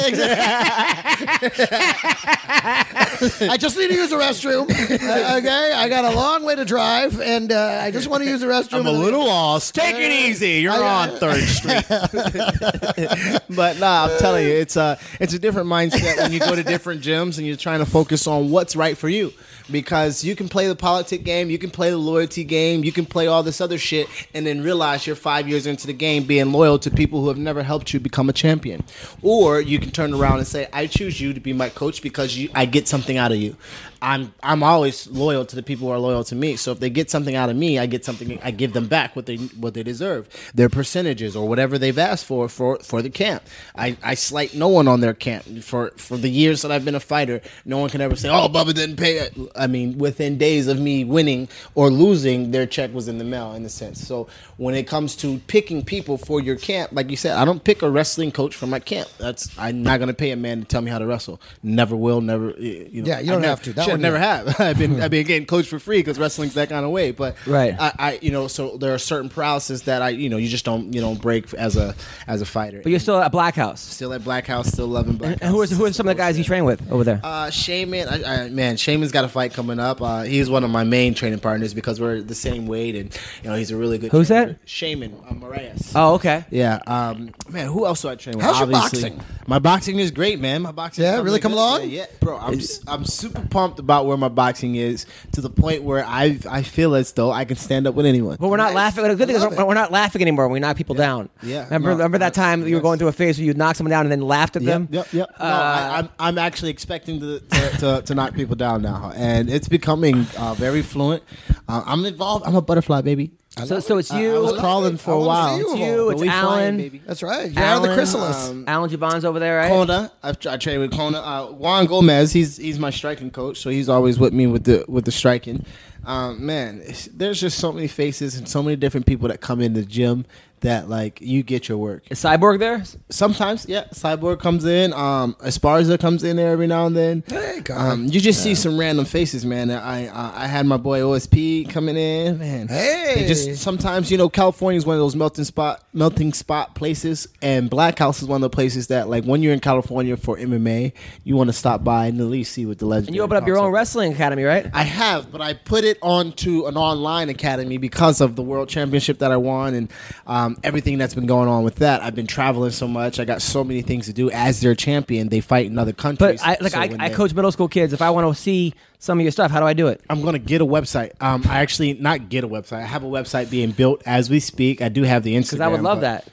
S2: I just need to use the restroom. Uh, okay, I got a long way to drive, and uh, I just want to use the restroom.
S3: I'm a little lost. Take it easy. You're
S2: I-
S3: on uh, Third Street. but nah, I'm telling you, it's a it's a different mindset when you go to different gyms and you're trying to focus on what's right for you. Because you can play the politic game, you can play the loyalty game, you can play all this other shit, and then realize you're five years into the game being loyal to people who have never helped you become a champion. Or you can turn around and say, I choose you to be my coach because you, I get something out of you. I'm I'm always loyal to the people who are loyal to me. So if they get something out of me, I get something. I give them back what they what they deserve, their percentages or whatever they've asked for for for the camp. I, I slight no one on their camp for for the years that I've been a fighter. No one can ever say, "Oh, Bubba didn't pay." it." I mean, within days of me winning or losing, their check was in the mail in a sense. So when it comes to picking people for your camp, like you said, I don't pick a wrestling coach for my camp. That's I'm not gonna pay a man to tell me how to wrestle. Never will. Never. You know,
S2: Yeah, you don't
S3: never-
S2: have to. That one,
S3: never have. I've been I've been getting coached for free because wrestling's that kind of way. But
S1: Right.
S3: I, I you know so there are certain paralysis that I you know you just don't you don't break as a as a fighter.
S1: But you're still at Black House.
S3: still at Black House, still loving Black
S1: And
S3: House.
S1: who are who are some of the guys you train with over there?
S3: Uh, Shaman, I, I, man, Shaman's got a fight coming up. Uh, he's one of my main training partners because we're the same weight, and you know he's a really good.
S1: Who's
S3: trainer.
S1: that?
S3: Shaman uh, Marias.
S1: Oh, okay.
S3: Yeah, um, man. Who else do I train with?
S2: How's your
S3: Obviously.
S2: boxing?
S3: My boxing is great, man. My boxing,
S2: Yeah, really coming along?
S3: Yeah, yeah. bro. I'm I'm super pumped about where my boxing is to the point where I I feel as though I can stand up with anyone.
S1: But we're not laughing. The good thing is we're, we're not laughing anymore. We knock people down.
S3: Yeah.
S1: Remember,
S3: No,
S1: remember that time that you were going through a phase where you knocked someone down and then laughed at them?
S3: Yep, yep. No,
S1: Uh,
S3: I, I'm, I'm actually expecting to, to, to, to knock people down now, and it's becoming uh, very fluent. Uh, I'm involved. I'm a butterfly, baby.
S1: So, so it's you.
S3: I was
S2: love
S3: crawling
S2: it.
S3: for
S2: I
S3: a
S2: wanna
S3: while.
S2: see you
S1: it's
S2: evolve.
S1: you.
S3: But
S1: It's
S3: we
S1: Alan.
S3: flying, baby.
S2: That's right. You're out of the
S1: Alan,
S2: chrysalis.
S3: um,
S1: Alan Jouban's over there, right?
S3: Kona, I've, I trained with Kona. Uh, Juan Gomez, he's he's my striking coach, so he's always with me with the with the striking. Um, man, it's- there's just so many faces and so many different people that come in the gym that like you get your work.
S1: Is Cyborg there?
S3: Sometimes, yeah, Cyborg comes in. Um, Esparza comes in there every now and then.
S2: Hey, God.
S3: um, you just see some random faces, man. I I, I had my boy OSP coming in, man.
S2: Hey.
S3: They just sometimes you know California is one of those melting spot melting spot places, and Black House is one of the places that like when you're in California for MMA, you want to stop by and at least see what the legend.
S1: And you open up your own wrestling academy, right?
S3: I have, but I put it onto an online academy because of the world championship that I won and um, everything that's been going on with that. I've been traveling so much. I got so many things to do. As their champion, they fight in other countries.
S1: But I like
S3: So
S1: I, I
S3: they-
S1: coach middle school kids. If I want to see some of your stuff, how do I do it?
S3: I'm gonna get a website. Um, I actually not get a website. I have a website being built as we speak. I do have the Instagram.
S1: Because I would love that.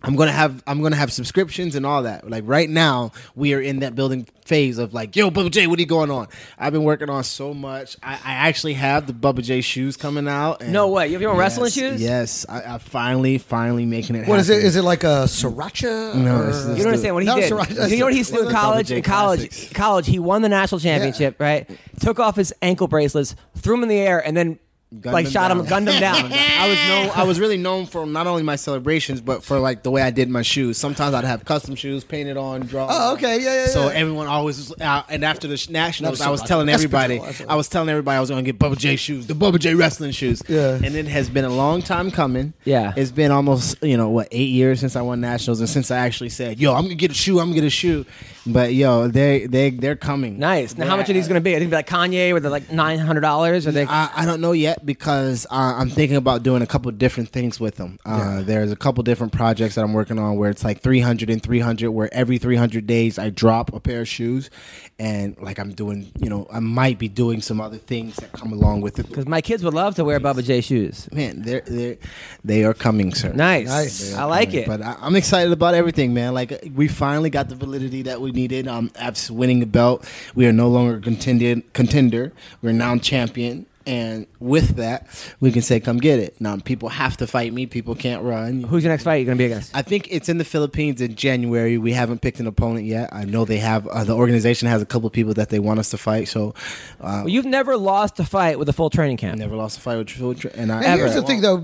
S3: I'm gonna have I'm gonna have subscriptions and all that. Like right now, we are in that building phase of like, yo, Bubba J, what are you going on? I've been working on so much. I, I actually have the Bubba J shoes coming out. and-
S1: No way. You have your own wrestling shoes?
S3: Yes, I, I finally, finally making it.
S2: What is it?
S3: happen.
S2: Is it? Is it like a sriracha?
S3: No,
S2: or-
S3: it's-
S1: You don't understand what he
S2: No,
S1: did.
S2: sorry, that's-
S1: you know what he used to in college? In college,
S3: Classics.
S1: college, he won the national championship, right? Took off his ankle bracelets, threw them in the air, and then
S3: Gunned
S1: like
S3: him
S1: shot him, gunned him down.
S3: I was known. I was really known for not only my celebrations, but for like the way I did my shoes. Sometimes I'd have custom shoes painted on, drawn.
S2: Oh, okay, yeah, yeah,
S3: So
S2: yeah.
S3: everyone always was, uh, and after the sh- nationals,
S2: Not
S3: I was telling
S2: That's
S3: everybody,
S2: that's
S3: I was telling everybody I was going to get Bubba J shoes, the Bubba J wrestling shoes.
S2: Yeah.
S3: And it has been a long time coming.
S1: Yeah.
S3: It's been almost you know what eight years since I won nationals, and since I actually said, "Yo, I'm gonna get a shoe. I'm gonna get a shoe." But yo, they they they're coming.
S1: Nice. Now, how much are these going to be? I think like Kanye, where they're like nine hundred dollars, or they.
S3: I, I don't know yet because uh, I'm thinking about doing a couple different things with them. Uh, There's a couple different projects that I'm working on where it's like 300 and 300, where every 300 days I drop a pair of shoes, and like I'm doing, you know, I might be doing some other things that come along with it.
S1: Because my kids would love to wear Bubba J shoes.
S3: Man, they're they they are coming, sir.
S1: Nice.
S2: Nice.
S1: I like it.
S3: But I, I'm excited about everything, man. Like we finally got the validity that we needed. Um, after winning the belt, we are no longer contender. Contender, we're now champion, and with that, we can say, "Come get it." Now, people have to fight me. People can't run.
S1: Who's your next fight you're going to be against?
S3: I think it's in the Philippines in January. We haven't picked an opponent yet. I know they have. Uh, the organization has a couple people that they want us to fight. So, uh,
S1: Well, you've never lost a fight with a full training camp.
S3: never lost a fight with children. And I,
S2: And here's
S1: Ever.
S2: the thing, though.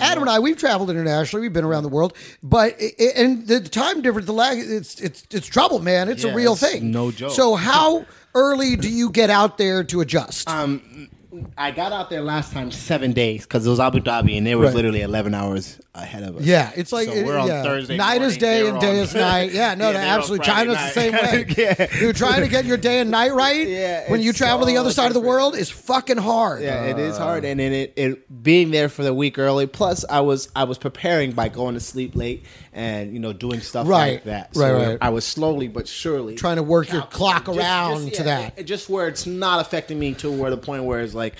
S2: Adam and I, we've traveled internationally. We've been around the world, but and the time difference, the lag, it's it's it's trouble, man. It's a real
S3: it's
S2: thing.
S3: no joke.
S2: So how early do you get out there to adjust?
S3: Um, I got out there last time seven days because it was Abu Dhabi and they were
S2: Right.
S3: literally eleven hours ahead of us.
S2: Yeah, it's like
S3: So we're on
S2: yeah.
S3: Thursday.
S2: Night is day and day
S3: on-
S2: is night. Yeah, no,
S3: Yeah,
S2: they're
S3: they were on
S2: absolutely. China's the same way.
S3: Yeah.
S2: You're trying to get your day and night right.
S3: Yeah,
S2: when you travel to the
S3: so
S2: other side of the world is fucking hard.
S3: Yeah, it is uh. hard, and then it, it being there for the week early. Plus, I was I was preparing by going to sleep late and you know doing stuff
S2: Right.
S3: like that.
S2: Right, right.
S3: I was slowly but surely
S2: Trying to work your clock around
S3: just-
S2: to
S3: yeah,
S2: that.
S3: just where it's not affecting me to where the point where it's like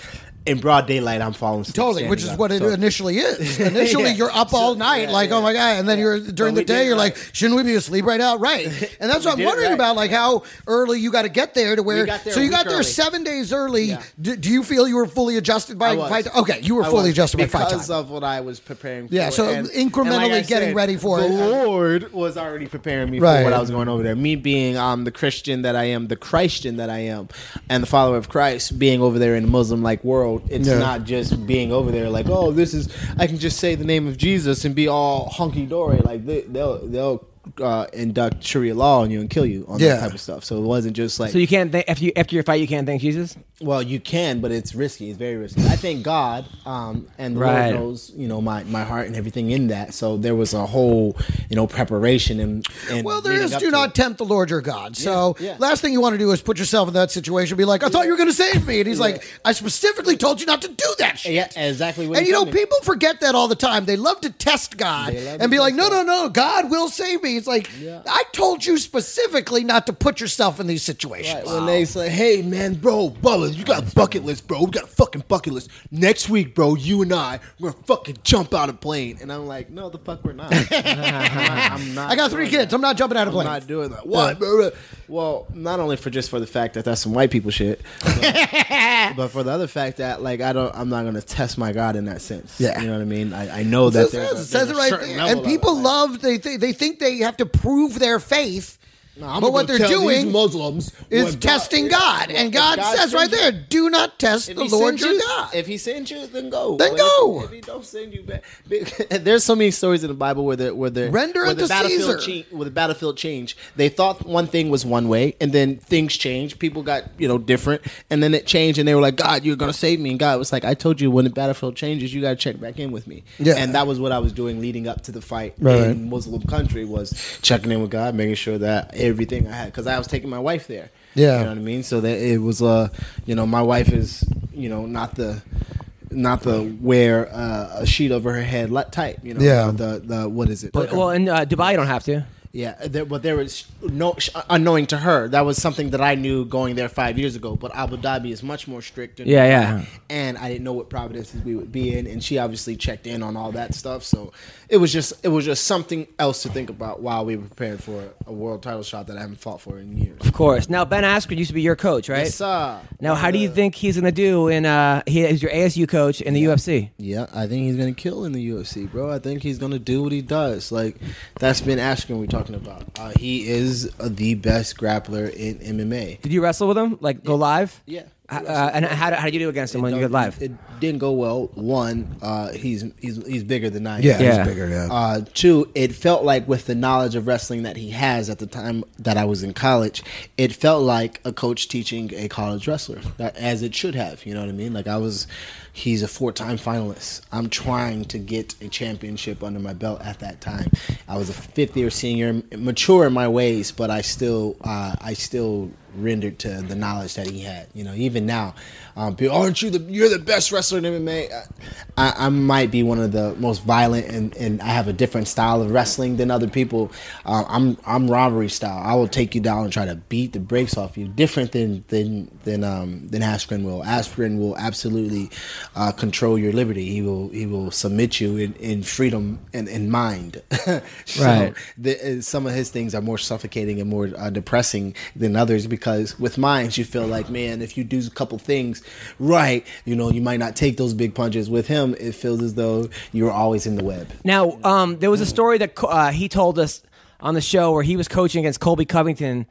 S3: in broad daylight I'm falling asleep.
S2: Totally, which is
S3: standing
S2: what it
S3: So-
S2: initially is. Initially,
S3: Yeah.
S2: you're up all night,
S3: yeah,
S2: like,
S3: yeah.
S2: oh my god, and then you're during the day,
S3: did
S2: you're
S3: it
S2: like, shouldn't we be asleep right now? Right, and that's what I'm wondering
S3: right.
S2: about, like how early you got to get there to where. so you got there
S3: early.
S2: seven days early. Do, do you feel you were fully adjusted by fight? Okay, you were
S3: I
S2: fully
S3: was,
S2: adjusted by fight
S3: because of what I was preparing for.
S2: Yeah, so
S3: and-
S2: incrementally
S3: and I
S2: getting ready for
S3: the
S2: it.
S3: Lord was already preparing me
S2: Right.
S3: for what I was going over there. Me being um, the Christian that I am, the Christian that I am, and the follower of Christ, being over there in a Muslim-like world, it's
S2: Yeah.
S3: not just being over there like, oh, this is I can just say the name of Jesus and be all hunky dory. Like they, they'll they'll uh, induct Sharia law on you and kill you on
S2: Yeah.
S3: that type of stuff. So it wasn't just like
S1: So you can't think after you after your fight, you can't thank Jesus.
S3: well, you can, but it's risky. It's very risky. I thank God, um, and the
S1: Right.
S3: Lord knows, you know, my, my heart and everything in that. So there was a whole, you know, preparation and. and
S2: Well, there
S3: leading
S2: is
S3: up
S2: do
S3: to
S2: not
S3: it.
S2: tempt the Lord your God. So,
S3: Yeah, yeah.
S2: last thing you want to do is put yourself in that situation. Be like, I thought you were going to save me, and he's like, I specifically told you not to do that shit.
S3: Yeah, exactly. What
S2: And
S3: he
S2: you know,
S3: told me.
S2: people forget that all the time. They love to test God
S3: They love
S2: and
S3: to
S2: be like,
S3: test
S2: no, no, no, God will save me. It's like, yeah. I told you specifically not to put yourself in these situations.
S3: Right, when they say, "Hey, man, bro, Bubba, you got a bucket list, bro. We got a fucking bucket list. Next week, bro, you and I, we're gonna fucking jump out of plane." And I'm like, "No, the fuck, we're not. I'm not.
S2: I got three kids.
S3: that.
S2: I'm not jumping out of plane.
S3: I'm not doing that. Why, uh. bro? Well, not only for just for the fact that that's some white people shit, but, but for the other fact that like I don't, I'm not gonna test my God in that sense.
S2: Yeah.
S3: you know what I mean. I, I know
S2: It
S3: that
S2: says,
S3: there's a-
S2: it says it right there. And people love, they, th- they think they have to prove their faith. But what they're doing
S3: Muslims
S2: is
S3: God-
S2: testing God. And
S3: if
S2: God, says right
S3: you-
S2: there, do not test the Lord your
S3: you,
S2: God.
S3: If he sends you, then go.
S2: Then
S3: But
S2: go.
S3: If, if he don't send you back, there's so many stories in the Bible where the where the
S2: Render
S3: where the battlefield
S2: Caesar.
S3: cha- where the battlefield changed. They thought one thing was one way, and then things changed. People got you know different, and then it changed, and they were like, "God, you're gonna save me." And God was like, "I told you when the battlefield changes, you got to check back in with me."
S2: Yeah.
S3: and that was what I was doing leading up to the fight
S2: Right.
S3: in Muslim country was checking in with God, making sure that everything I had because I was taking my wife there.
S2: Yeah.
S3: you know what I mean. So that it was uh, you know, my wife is you know not the not the wear uh, a sheet over her head li- type. You know,
S2: Yeah.
S3: The the what is it?
S1: But, well, in uh, Dubai, you don't have to.
S3: Yeah, there, but there was no sh- unknowing to her. That was something that I knew going there five years ago. But Abu Dhabi is much more strict. than
S1: Yeah,
S3: Dubai.
S1: yeah.
S3: And I didn't know what providences we would be in, and she obviously checked in on all that stuff. So it was just it was just something else to think about while we were preparing for a world title shot that I haven't fought for in years.
S1: Of course. Now Ben Askren used to be your coach, right?
S3: Yes, sir.
S1: Now, how do you think he's going to do in? Uh, he is your ASU coach in the UFC.
S3: Yeah, I think he's gonna kill in the UFC, bro. I think he's gonna do what he does. Like that's Ben been Askren we're talking about. Uh, he is uh, the best grappler in MMA.
S1: Did you wrestle with him? Like go live?
S3: Yeah.
S1: Uh, and how, did- how did you do against him when you
S3: It
S1: got live?
S3: It didn't go well. One, uh, he's he's he's bigger than I am.
S2: yeah,
S1: Yeah.
S2: he's bigger, yeah.
S3: Uh, two, it felt like with the knowledge of wrestling that he has at the time that I was in college, it felt like a coach teaching a college wrestler, that, as it should have. You know what I mean? Like I was, he's a four-time finalist. I'm trying to get a championship under my belt at that time. I was a fifth-year senior, mature in my ways, but I still, uh, I still rendered to the knowledge that he had. You know, even now, um, people, aren't you the you're the best wrestler in MMA? I, I might be one of the most violent, and, and I have a different style of wrestling than other people. Uh, I'm I'm robbery style. I will take you down and try to beat the brakes off you. Different than than than um than Askren will. Askren will absolutely uh, control your liberty. He will he will submit you in, in freedom and in mind. so
S1: Right.
S3: the, some of his things are more suffocating and more uh, depressing than others because with mines you feel like man if you do a couple things right you know you might not take those big punches with him it feels as though you're always in the web
S1: Now, um, there was a story that uh, he told us on the show where he was coaching against Colby Covington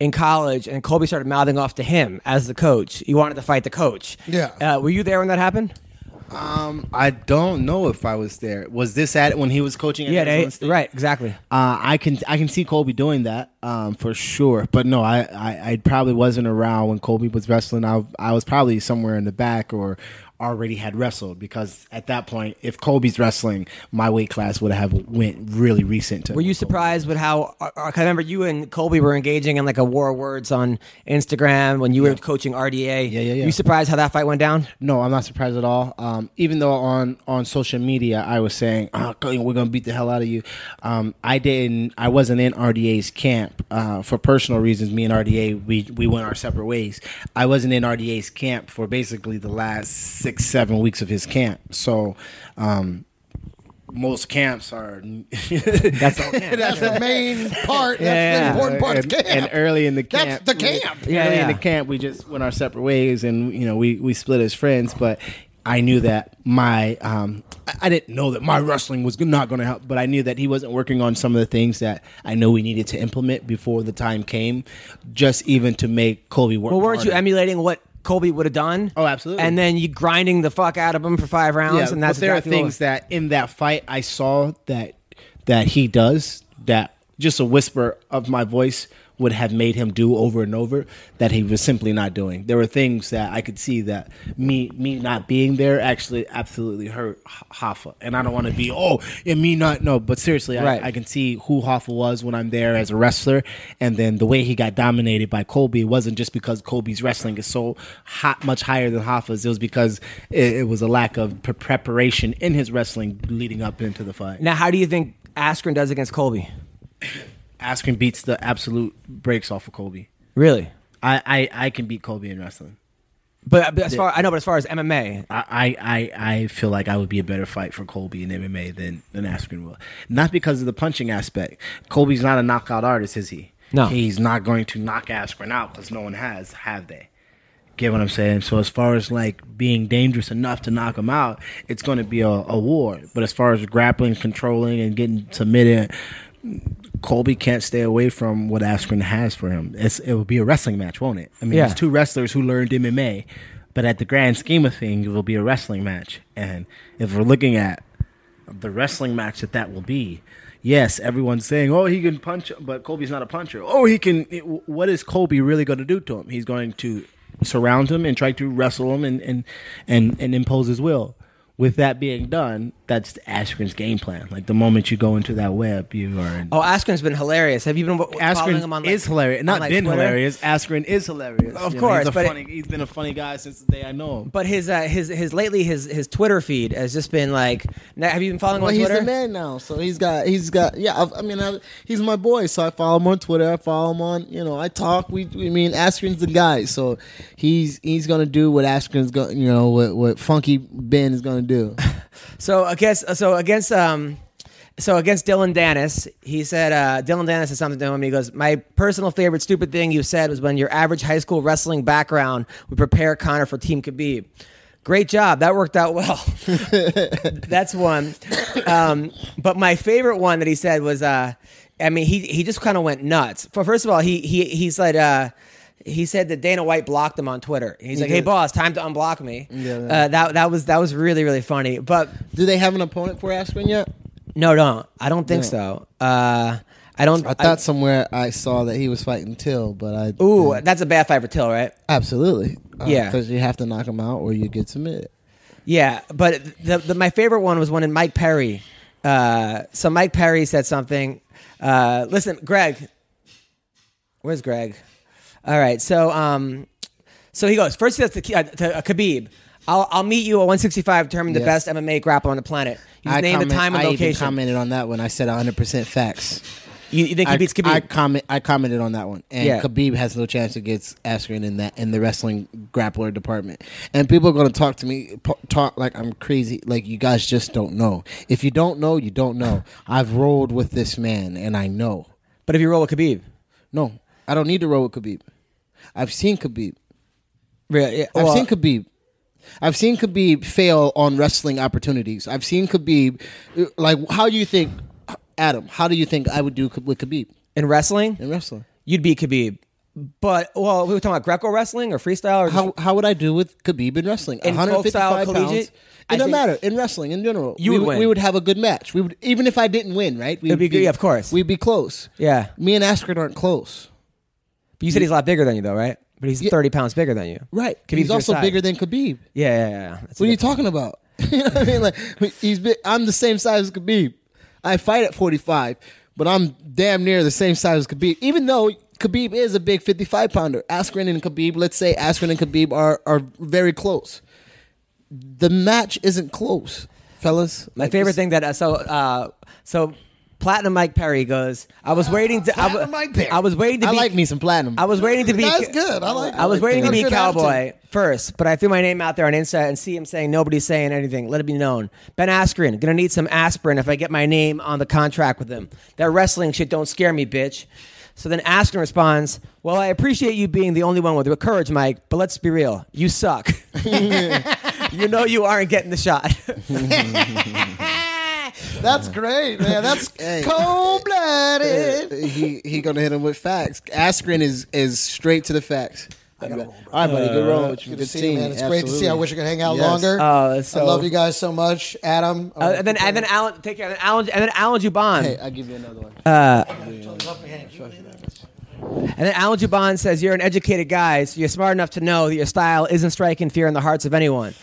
S1: in college, and Colby started mouthing off to him as the coach. He wanted to fight the coach.
S2: Yeah.
S1: Uh, were you there when that happened?
S3: Um, I don't know if I was there. Was this at when he was coaching? At
S1: Yeah,
S3: Arizona
S1: they,
S3: State?
S1: right, exactly.
S3: Uh, I can I can see Colby doing that um, for sure, but no, I, I, I probably wasn't around when Colby was wrestling. I I was probably somewhere in the back or already had wrestled because at that point, if Colby's wrestling, my weight class would have went really recent. To
S1: Were you
S3: Colby.
S1: surprised with how? uh, uh, I remember you and Colby were engaging in like a war of words on Instagram when you were coaching RDA.
S3: Yeah, yeah, yeah.
S1: You surprised how that fight went down?
S3: No, I'm not surprised at all. Um, even though on on social media I was saying, oh, "We're gonna beat the hell out of you," um, I didn't. I wasn't in RDA's camp uh, for personal reasons. Me and RDA, we we went our separate ways. I wasn't in RDA's camp for basically the last six seven weeks of his camp. So. Um, most camps are.
S1: That's all. camp.
S2: That's the main part. That's
S1: Yeah,
S2: the
S1: yeah.
S2: important part
S3: and,
S2: of camp.
S3: and early in the
S2: That's
S3: camp,
S2: the camp.
S1: Yeah,
S3: early
S1: yeah.
S3: in the camp, we just went our separate ways, and you know, we we split as friends. But I knew that my um, I- I didn't know that my wrestling was not going to help, but I knew that he wasn't working on some of the things that I know we needed to implement before the time came, just even to make Colby work.
S1: Well, weren't you emulating what Colby would have done?
S3: Oh, absolutely.
S1: And then you grinding the fuck out of him for five rounds,
S3: yeah,
S1: and that's
S3: but there
S1: exactly
S3: are things that in that fight I saw that that he does that just a whisper of my voice would have made him do over and over that he was simply not doing. There were things that I could see that me me not being there actually absolutely hurt Hoffa, and I don't want to be oh and me not no, but seriously,
S1: Right.
S3: I, I can see who Hoffa was when I'm there as a wrestler, and then the way he got dominated by Colby wasn't just because Colby's wrestling is so hot, much higher than Hoffa's. It was because it, it was a lack of pre- preparation in his wrestling leading up into the fight.
S1: Now, how do you think Askren does against Colby?
S3: Askren beats the absolute breaks off of Colby.
S1: Really?
S3: I, I, I can beat Colby in wrestling.
S1: But, but as far I know, but as far as MMA,
S3: I, I, I feel like I would be a better fight for Colby in MMA than, than Askren will. Not because of the punching aspect. Colby's not a knockout artist, is he?
S1: No.
S3: He's not going to knock Askren out because no one has, have they? Get what I'm saying? So as far as like being dangerous enough to knock him out, it's going to be a, a war. But as far as grappling, controlling, and getting submitted, Colby can't stay away from what Askren has for him. It's, it will be a wrestling match, won't it? I mean,
S1: Yeah.
S3: it's two wrestlers who learned MMA, but at the grand scheme of things, it will be a wrestling match. And if we're looking at the wrestling match that that will be, yes, everyone's saying, "Oh, he can punch," but Colby's not a puncher. Oh, he can. what is Colby really going to do to him? He's going to surround him and try to wrestle him and and and, and impose his will. With that being done, that's Askren's game plan. Like the moment you go into that web, you are. In,
S1: oh, Askren's been hilarious. Have you been w- following him on? Like,
S3: is hilarious. Not
S1: on, like,
S3: been
S1: Twitter?
S3: hilarious. Askren is hilarious.
S1: Of
S3: You know,
S1: course,
S3: he's, a
S1: but it-
S3: funny, he's been a funny guy since the day I know him.
S1: But his uh, his his lately his his Twitter feed has just been like. Have you been following him
S3: Well,
S1: on
S3: he's
S1: Twitter?
S3: the man now, so he's got he's got yeah. I, I mean, I, he's my boy, so I follow him on Twitter. I follow him on you know I talk. We we mean Askren's the guy, so he's he's gonna do what Askren's going you know what what Funky Ben is gonna do.
S1: So against so against um so against Dillon Danis, he said uh, Dillon Danis said something to him. He goes, "My personal favorite stupid thing you said was when your average high school wrestling background would prepare Connor for Team Khabib. Great job, that worked out well. That's one. Um, but my favorite one that he said was, uh, I mean, he he just kind of went nuts. For first of all, he he he said. Uh, he said that Dana White blocked him on Twitter. He's like, "Hey,
S3: did.
S1: boss, time to unblock me."
S3: Yeah, yeah.
S1: Uh, that that was that was really really funny. But
S3: do they have an opponent for Askren yet?
S1: no, no, I don't think so. Uh, I don't.
S3: I thought somewhere I saw that he was fighting Till, but I
S1: ooh, that's a bad fight for Till, right?
S3: absolutely Uh,
S1: Yeah.
S3: because you have to knock him out or you get submitted.
S1: Yeah, but the, the my favorite one was when in Mike Perry. Uh, so Mike Perry said something. Uh, listen, Greg. Where's Greg? All right, so um, so he goes first. He says to, uh, to uh, Khabib. I'll, I'll meet you at 165, determine the
S3: Yes.
S1: best MMA grappler on the planet. You name the
S3: comment-
S1: time and
S3: I even
S1: location.
S3: commented on that one. I said 100 percent facts.
S1: You, you think he
S3: I,
S1: beats Khabib?
S3: I comment. I commented on that one, and
S1: Yeah.
S3: Khabib has no chance against Askren in that in the wrestling grappler department. And people are going to talk to me, po- talk like I'm crazy. Like you guys just don't know. If you don't know, you don't know. I've rolled with this man, and I know.
S1: but if you roll with Khabib,
S3: No, I don't need to roll with Khabib. I've seen Khabib.
S1: really, yeah,
S3: I've
S1: well,
S3: seen Khabib. I've seen Khabib fail on wrestling opportunities. I've seen Khabib. Like, how do you think, Adam? How do you think I would do with Khabib
S1: in wrestling,
S3: in wrestling?
S1: you'd be Khabib. But well, we were talking about Greco wrestling or freestyle or
S3: How how would I do with Khabib in wrestling?
S1: In folk style
S3: 155 pounds. It doesn't matter in wrestling in general.
S1: You
S3: we
S1: would win.
S3: We would have a good match. We would even if I didn't win, right? We
S1: It'd be good, yeah, of course.
S3: We'd be close.
S1: Yeah.
S3: Me and Askren aren't close.
S1: But you said he's a lot bigger than you, though, right? But he's 30 pounds bigger than you.
S3: Right.
S1: Khabib's
S3: he's
S1: your
S3: also
S1: size.
S3: bigger than Khabib.
S1: Yeah, yeah, yeah. That's
S3: What are you
S1: good-
S3: talking about? you know what I mean? Like he's big. I'm the same size as Khabib. I fight at 45, but I'm damn near the same size as Khabib. Even though Khabib is a big 55 pounder, Askren and Khabib. Let's say Askren and Khabib are are very close. The match isn't close, fellas.
S1: My favorite thing that uh, so uh, so Platinum Mike Perry goes. I was waiting to. I,
S2: Platinum
S1: wa-
S2: Mike Perry.
S1: I was waiting to.
S3: I
S1: be,
S3: like me some platinum.
S1: I was waiting to be.
S2: That's good. I like.
S1: I was waiting to be cowboy
S2: attitude.
S1: first, but I threw my name out there on Insta and see him saying nobody's saying anything. Let it be known. Ben Askren gonna need some aspirin if I get my name on the contract with him. That wrestling shit don't scare me, bitch. So then Askren responds, "Well, I appreciate you being the only one with the courage, Mike, but let's be real, you suck. you know you aren't getting the shot."
S2: That's great, man. That's
S3: Hey.
S2: cold blooded.
S3: he he gonna hit him with facts. Askren is is straight to the facts. All right, buddy. Good roll. with you.
S2: Good to see you,
S3: team.
S2: man. It's great to see. I wish I could hang out
S3: Yes.
S2: longer.
S1: Oh, it's so-
S2: I love you guys so much, Adam.
S1: Uh, and then and then Alan, take care. And then Alan, and then Alan Jouban.
S3: Hey, I'll give you another one.
S1: And then Alan Jouban says, You're an educated guy, so you're smart enough to know that your style isn't striking fear in the hearts of anyone.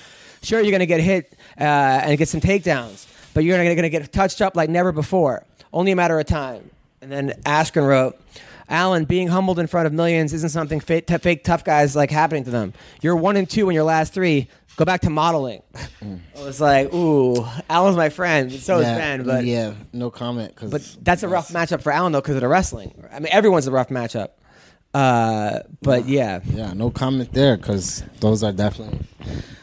S1: Sure, you're going to get hit uh, and get some takedowns, but you're going to get touched up like never before. Only a matter of time. And then Askren wrote, Alan, being humbled in front of millions isn't something fake, t- fake tough guys like happening to them. You're one and two in your last three. Go back to modeling. I was like, ooh, Alan's my friend. So is Ben, but
S3: yeah, no comment. Cause
S1: but that's a rough matchup for Alan though because of the wrestling. I mean, everyone's a rough matchup. Uh, but yeah,
S3: Yeah, no comment there because those are definitely.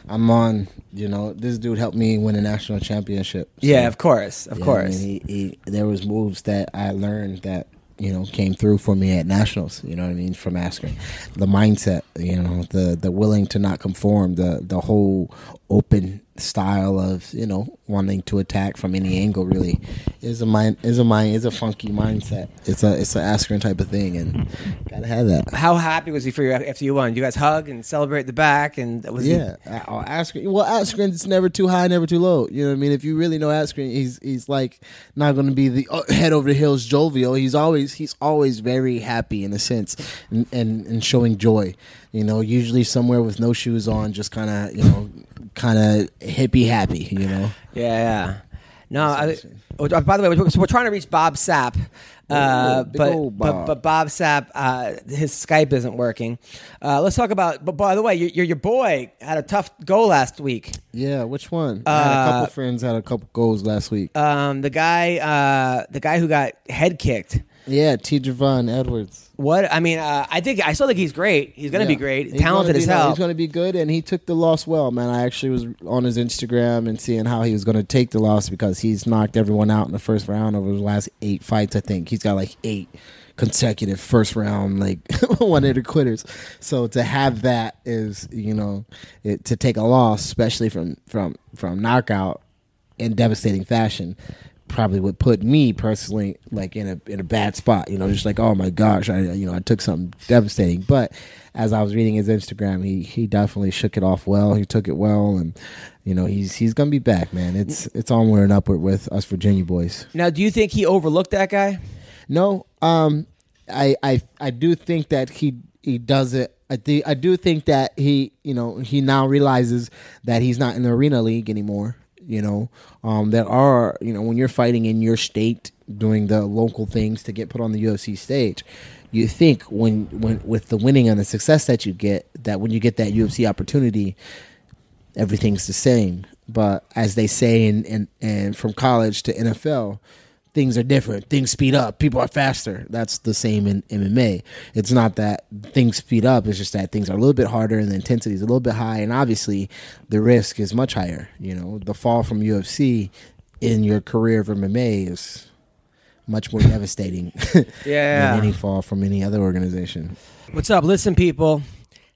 S3: I'm on. You know, this dude helped me win a national championship. so-
S1: yeah, of course, of
S3: Yeah,
S1: course.
S3: I mean, he, he, there was moves that I learned that you know came through for me at nationals. You know what I mean from Askren, the mindset, you know, the the willing to not conform, the the whole open style of you know wanting to attack from any angle. Really, is a mind is a mind is a funky mindset. It's a it's an Askren type of thing, and gotta have that.
S1: How happy was he for you after you won? You guys hug and celebrate the back, and was he-
S3: Yeah, uh, Askren. Well, Askren's never too high, never too low. You know what I mean? If you really know Askren, he's he's like not going to be the uh, head over the heels jovial. He's always he's always very happy in a sense, and and, and showing joy. You know, usually somewhere with no shoes on, just kind of you know, kind of hippie happy. You know.
S1: yeah, yeah. No, I, oh, by the way, we're, so we're trying to reach Bob Sapp, uh,
S3: big
S1: but,
S3: old
S1: but
S3: Bob.
S1: but Bob Sapp, uh, his Skype isn't working. Uh, let's talk about. But by the way, your your, your boy had a tough go last week.
S3: Yeah, which one? I had a
S1: Uh,
S3: couple friends had a couple goals last week.
S1: Um, the guy, uh, the guy who got head kicked.
S3: Yeah, T. Javon Edwards.
S1: What I mean, uh, I think I still think he's great. He's going to be great,
S3: He's
S1: talented
S3: gonna
S1: as
S3: be-
S1: hell.
S3: He's going to be good, and he took the loss well, man. I actually was on his Instagram and seeing how he was going to take the loss because he's knocked everyone out in the first round over the last eight fights. I think he's got like eight consecutive first round like one hitter quitters. So to have that is you know it, to take a loss, especially from from from knockout in devastating fashion probably would put me personally like in a in a bad spot you know just like oh my gosh i you know i took something devastating but as i was reading his instagram he he definitely shook it off well he took it well and you know he's he's gonna be back man it's it's onward and upward with us virginia boys
S1: now, do you think he overlooked that guy?
S3: no, um, I, I, I do think that he he does it. I think I do think that he, you know, he now realizes that he's not in the arena league anymore. You know, um, there are, you know, when you're fighting in your state, doing the local things to get put on the UFC stage, you think when when with the winning and the success that you get, that when you get that UFC opportunity, everything's the same. But as they say in, in and from college to NFL, things are different. Things speed up. People are faster. That's the same in MMA. It's not that things speed up. It's just that things are a little bit harder and the intensity is a little bit high, and obviously the risk is much higher. You know, the fall from UFC in your career of MMA is much more devastating
S1: Yeah.
S3: than any fall from any other organization.
S1: What's up? Listen, people.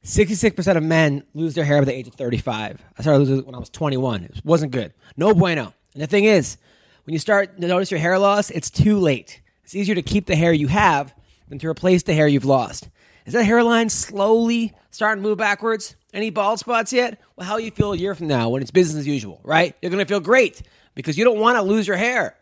S1: 66% of men lose their hair by the age of 35. I started losing it when I was 21. It wasn't good. No bueno. And the thing is, when you start to notice your hair loss, it's too late. It's easier to keep the hair you have than to replace the hair you've lost. Is that hairline slowly starting to move backwards? Any bald spots yet? Well, how you feel a year from now when it's business as usual, right? You're going to feel great because you don't want to lose your hair.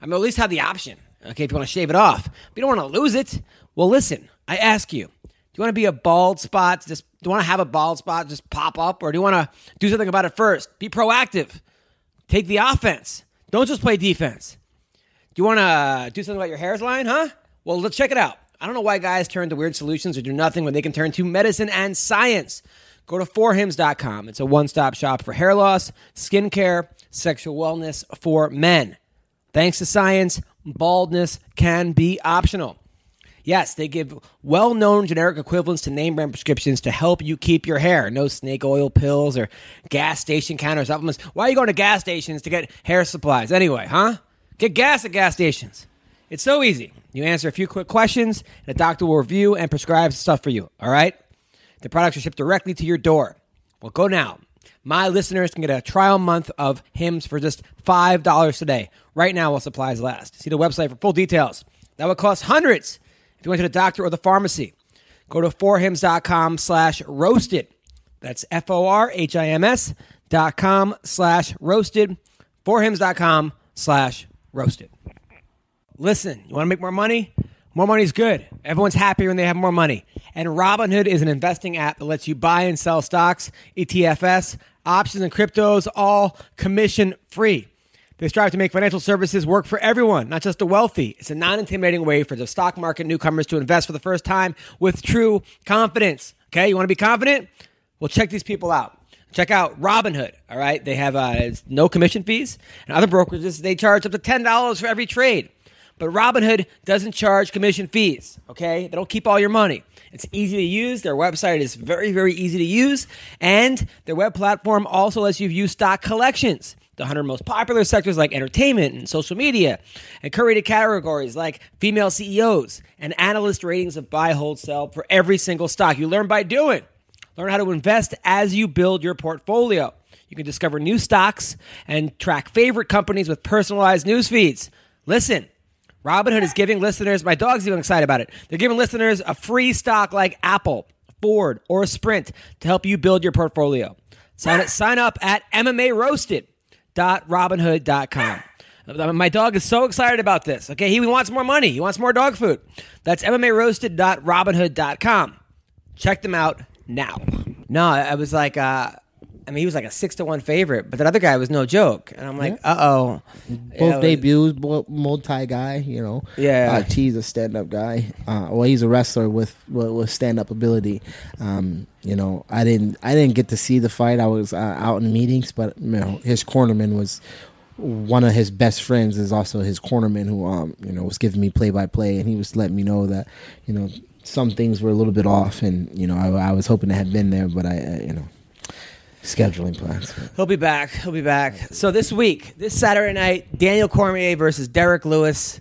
S1: I mean, at least have the option, okay, if you want to shave it off. But you don't want to lose it. Well, listen, I ask you, do you want to be a bald spot? Just do you want to have a bald spot just pop up, or do you want to do something about it first? Be proactive. Take the offense. Don't just play defense. Do you want to do something about your hair's line, huh? Well, let's check it out. I don't know why guys turn to weird solutions or do nothing when they can turn to medicine and science. Go to forhims.com. It's a one stop shop for hair loss, skincare, sexual wellness for men. Thanks to science, baldness can be optional. Yes, they give well known generic equivalents to name brand prescriptions to help you keep your hair. No snake oil pills or gas station counter supplements. Why are you going to gas stations to get hair supplies anyway, huh? Get gas at gas stations. It's so easy. You answer a few quick questions, and a doctor will review and prescribe stuff for you, all right? The products are shipped directly to your door. Well, go now. My listeners can get a trial month of Hims for just $5 today, right now while supplies last. See the website for full details. That would cost hundreds if you went to the doctor or the pharmacy. Go to forhims.com slash roasted. That's F-O-R-H-I-M-S dot com slash roasted. Forhims.com slash roasted. Listen, you want to make more money? More money is good. Everyone's happier when they have more money. And Robinhood is an investing app that lets you buy and sell stocks, ETFs, options, and cryptos, all commission free. They strive to make financial services work for everyone, not just the wealthy. It's a non intimidating way for the stock market newcomers to invest for the first time with true confidence. Okay, you want to be confident? Well, check these people out. Check out Robinhood. All right, they have uh, no commission fees, and other brokerages they charge up to ten dollars for every trade. But Robinhood doesn't charge commission fees. Okay, they don't keep all your money. It's easy to use. Their website is very, very easy to use, and their web platform also lets you view stock collections the 100 most popular sectors like entertainment and social media, and curated categories like female CEOs and analyst ratings of buy, hold, sell for every single stock. You learn by doing. Learn how to invest as you build your portfolio. You can discover new stocks and track favorite companies with personalized news feeds. Listen, Robinhood is giving listeners, my dog's even excited about it. They're giving listeners a free stock like Apple, Ford, or Sprint to help you build your portfolio. Sign, sign up at MMA Roasted www.robinhood.com. My dog is so excited about this. Okay, he wants more money. He wants more dog food. That's MMARoasted.robinhood.com. Check them out now. No, I was like, uh, I mean, he was like a six to one favorite, but that other guy was no joke. And I'm like, uh oh.
S3: Both debuts, multi guy. You know,
S1: Yeah.
S3: Uh, T's a stand up guy. Uh, well, he's a wrestler with with, with stand up ability. Um, you know, I didn't I didn't get to see the fight. I was uh, out in meetings, but you know, his cornerman was one of his best friends is also his cornerman who um you know was giving me play by play, and he was letting me know that you know some things were a little bit off, and you know I, I was hoping to have been there, but I uh, you know scheduling plans.
S1: He'll be back. He'll be back. So this week, this Saturday night, Daniel Cormier versus Derrick Lewis.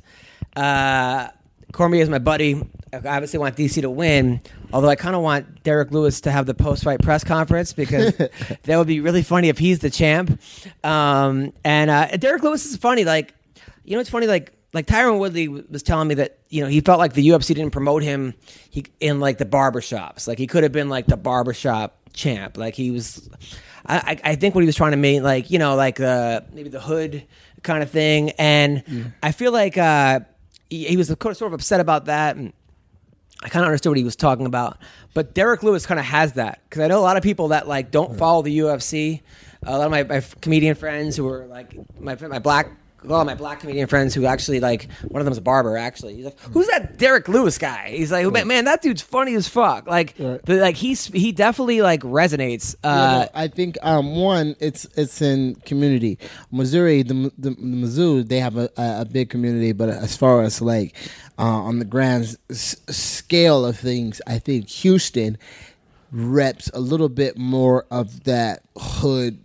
S1: Uh, Cormier is my buddy. I obviously want DC to win, although I kind of want Derrick Lewis to have the post-fight press conference because that would be really funny if he's the champ. Um, and uh, Derrick Lewis is funny. Like, you know, it's funny. Like, like Tyron Woodley was telling me that you know he felt like the UFC didn't promote him he, in like the barbershops. Like he could have been like the barbershop champ. Like he was, I, I think what he was trying to make, like you know, like uh, maybe the hood kind of thing. And. I feel like uh, he, he was sort of upset about that. And I kind of understood what he was talking about. But Derrick Lewis kind of has that because I know a lot of people that like don't follow the UFC. A lot of my, my comedian friends who are like my my black. A lot of my black comedian friends who actually like one of them's a barber actually. He's like, "Who's that Derrick Lewis guy?" He's like, "Man, man, that dude's funny as fuck." Like,
S3: Right.
S1: but like he's he definitely like resonates. Uh,
S3: I think um, one, it's it's in community. Missouri, the the, the Mizzou, they have a, a, a big community, but as far as like uh, on the grand s- scale of things, I think Houston reps a little bit more of that hood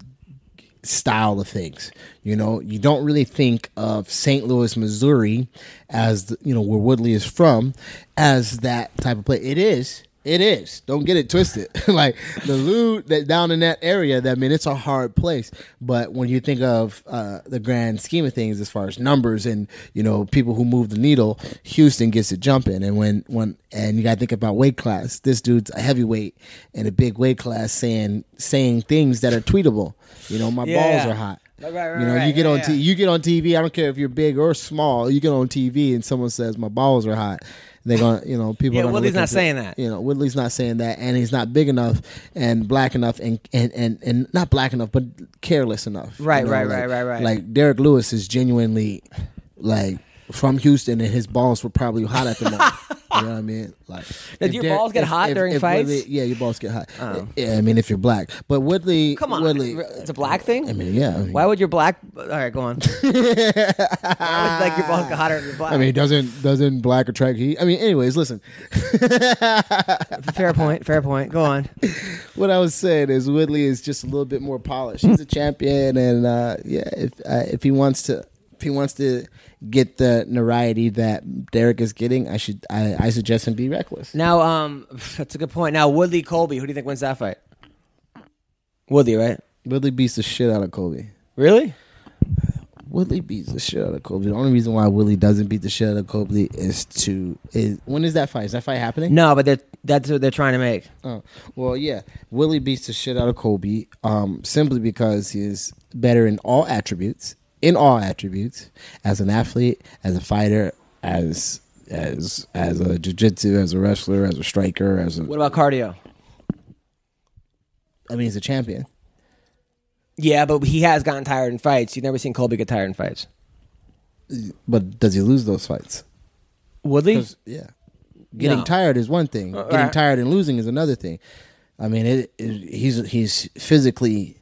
S3: style of things. You know, you don't really think of St. Louis, Missouri, as the, you know where Woodley is from, as that type of place. It is, It is. Don't get it twisted. like the loot that down in that area, that I mean, it's a hard place. But when you think of uh, the grand scheme of things, as far as numbers and you know people who move the needle, Houston gets it jumping. And when when and you got to think about weight class. This dude's a heavyweight in a big weight class, saying saying things that are tweetable. You know, my
S1: Yeah.
S3: balls are hot.
S1: Right, right,
S3: you know,
S1: right,
S3: you get on
S1: yeah.
S3: T- you get on TV. I don't care if you're big or small. You get on TV and someone says my balls are hot. They're gonna, you know, people.
S1: Yeah, Woodley's not saying that.
S3: You know, Woodley's not saying that, and he's not big enough and black enough and and and, and not black enough, but careless enough.
S1: Right,
S3: You know,
S1: right,
S3: like-
S1: right, right, right.
S3: Like Derrick Lewis is genuinely like from Houston, and his balls were probably hot at the moment. you know what I mean? Like,
S1: Did your balls get
S3: if-
S1: hot
S3: if-
S1: during
S3: if
S1: fights? Oh.
S3: Woodley- yeah, your balls get hot. Yeah, I mean, if you're black, but Woodley,
S1: Come on,
S3: Woodley.
S1: it's a black thing.
S3: I mean, yeah. I mean,
S1: Why would your black? All right, go on. Why would like your balls get hotter if you're black?
S3: I mean, doesn't doesn't black attract heat? I mean, anyways, listen.
S1: fair point. Fair point. Go on.
S3: What I was saying is Woodley is just a little bit more polished. He's a champion, and uh, yeah, if uh, if he wants to if he wants to get the notoriety that Derrick is getting, I should I, I suggest him be reckless.
S1: Now, um, that's a good point. Now, Woodley Colby. Who do you think wins that fight? Woodley, right?
S3: Woodley beats the shit out of Colby.
S1: Really?
S3: Woodley beats the shit out of Colby. The only reason why Woodley doesn't beat the shit out of Colby is to is when is that fight? Is that fight happening?
S1: No, but they're, that's what they're trying to make.
S3: Oh, well, yeah. Willie beats the shit out of Colby um, simply because he's better in all attributes, in all attributes, as an athlete, as a fighter, as as as a jiu-jitsu, as a wrestler, as a striker, as a
S1: What about cardio?
S3: I mean, he's a champion.
S1: Yeah, but he has gotten tired in fights. You've never seen Colby get tired in fights.
S3: But does he lose those fights?
S1: Woodley?
S3: 'Cause, yeah. Getting
S1: No.
S3: tired is one thing.
S1: Uh,
S3: Getting
S1: right.
S3: tired and losing is another thing. I mean, it, it, he's he's physically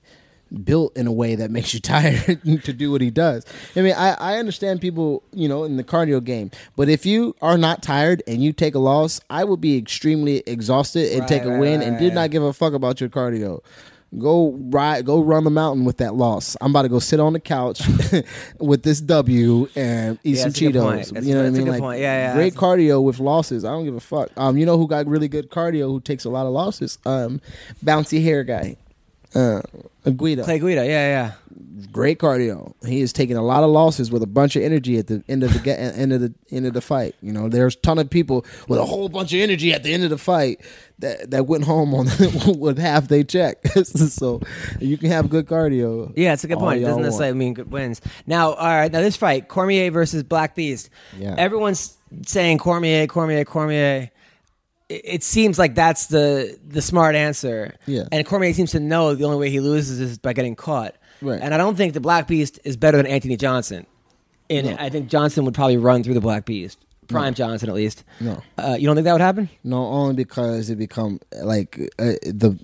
S3: built in a way that makes you tired to do what he does. I mean, I, I understand people, you know, in the cardio game, but if you are not tired and you take a loss, I would be extremely exhausted and
S1: Right,
S3: take a
S1: right,
S3: win
S1: right,
S3: and did not give a fuck about your cardio. Go ride, go run the mountain with that loss. I'm about to go sit on the couch with this W and eat
S1: Yeah,
S3: some
S1: that's a good point.
S3: Cheetos. You know what I mean? Like
S1: point. Yeah, yeah,
S3: great cardio with losses. I don't give a fuck. Um, you know who got really good cardio? Who takes a lot of losses? Um, bouncy hair guy, uh, Guido.
S1: Clay Guida. Yeah, yeah.
S3: Great cardio. He is taking a lot of losses with a bunch of energy at the end of the get, end of the end of the fight. You know, there's a ton of people with a whole bunch of energy at the end of the fight that that went home on with half they check. so you can have good cardio.
S1: Yeah, it's a good point. It doesn't necessarily mean good wins. Now, all right, now this fight, Cormier versus Black Beast.
S3: Yeah.
S1: Everyone's saying Cormier, Cormier, Cormier. It, seems like that's the the smart answer.
S3: Yeah.
S1: And Cormier seems to know the only way he loses is by getting caught.
S3: Right.
S1: And I don't think the Black Beast is better than Anthony Johnson. And
S3: No.
S1: I think Johnson would probably run through the Black Beast. Prime Johnson, at least.
S3: No.
S1: Uh, you don't think that would happen?
S3: No, only because it become like uh, the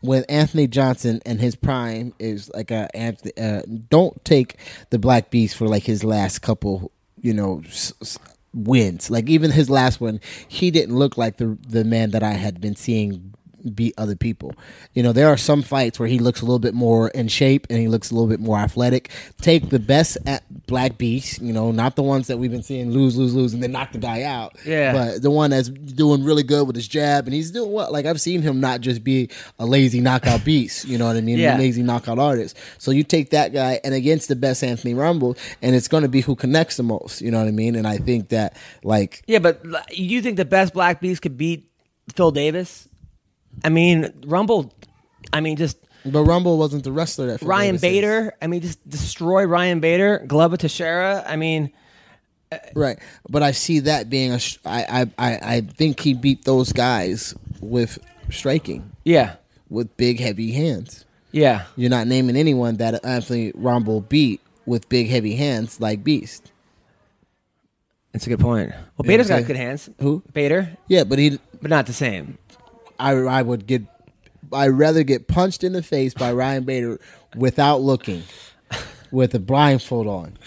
S3: when Anthony Johnson and his prime is like a Anthony. Uh, don't take the Black Beast for like his last couple, you know, s- s- wins. Like even his last one, he didn't look like the the man that I had been seeing beat other people. You know, there are some fights where he looks a little bit more in shape and he looks a little bit more athletic. Take the best at Black Beast, you know, not the ones that we've been seeing lose, lose, lose, and then knock the guy out.
S1: Yeah.
S3: But the one that's doing really good with his jab, and he's doing what? Like I've seen him not just be a lazy knockout beast, you know what I mean?
S1: Yeah.
S3: A lazy knockout artist. So you take that guy and against the best Anthony Rumble, and it's going to be who connects the most, you know what I mean? And I think that like
S1: Yeah, but you think the best Black Beast could beat Phil Davis? I mean, Rumble. I mean, just
S3: but Rumble wasn't the wrestler that
S1: Ryan
S3: Davis is.
S1: Bader. I mean, just destroy Ryan Bader. Glover Teixeira. I mean, uh,
S3: Right, but I see that being a. sh- I I I I think he beat those guys with striking,
S1: yeah,
S3: with big heavy hands.
S1: yeah.
S3: You're not naming anyone that Anthony Rumble beat with big heavy hands like Beast.
S1: That's a good point. Well, Bader's got good hands.
S3: Who?
S1: Bader,
S3: Yeah, but he.
S1: but not the same.
S3: I I would get. I'd rather get punched in the face by Ryan Bader without looking, with a blindfold on,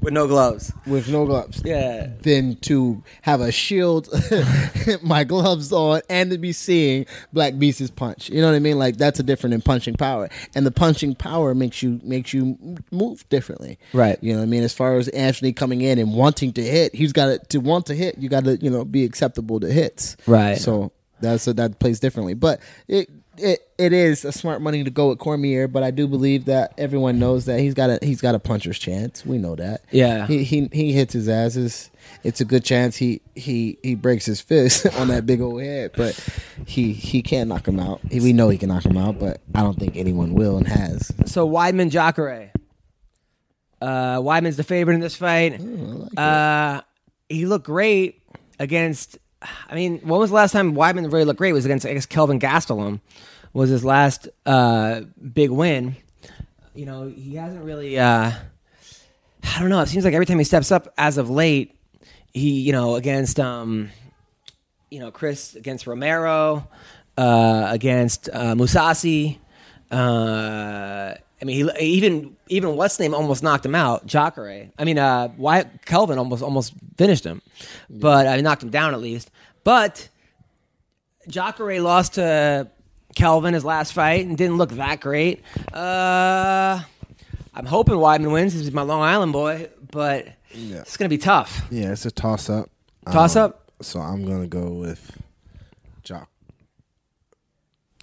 S1: With no gloves.
S3: with no gloves.
S1: Yeah.
S3: Than to have a shield, my gloves on, and to be seeing Black Beast's punch. You know what I mean? Like that's a different than punching power, and the punching power makes you makes you move differently.
S1: Right.
S3: You know what I mean? As far as Anthony coming in and wanting to hit, he's got to to want to hit. You got to you know be acceptable to hits.
S1: Right.
S3: So That's that plays differently, but it it it is a smart money to go with Cormier. But I do believe that everyone knows that he's got a he's got a puncher's chance. We know that.
S1: Yeah.
S3: he he, he hits his asses. It's a good chance he he he breaks his fist on that big old head, but he he can't knock him out. He, we know he can knock him out, but I don't think anyone will and has.
S1: So Weidman Jacare. Uh, Weidman's the favorite in this fight. uh, he looked great against. I mean, when was the last time Weidman really looked great? It was against I guess Kelvin Gastelum was his last uh, big win. You know, he hasn't really. Uh, I don't know. It seems like every time he steps up, as of late, he you know against um, you know Chris against Romero, uh, against uh, Mousasi. Uh, I mean, he even even what's name almost knocked him out. Jacare. I mean, uh, why Kelvin almost almost finished him, but I knocked him down at least. But Jacare lost to Kelvin his last fight and didn't look that great. Uh, I'm hoping Weidman wins. He's my Long Island boy, but it's gonna be tough.
S3: Yeah, it's a toss up.
S1: Toss up?
S3: So I'm gonna go with Jock.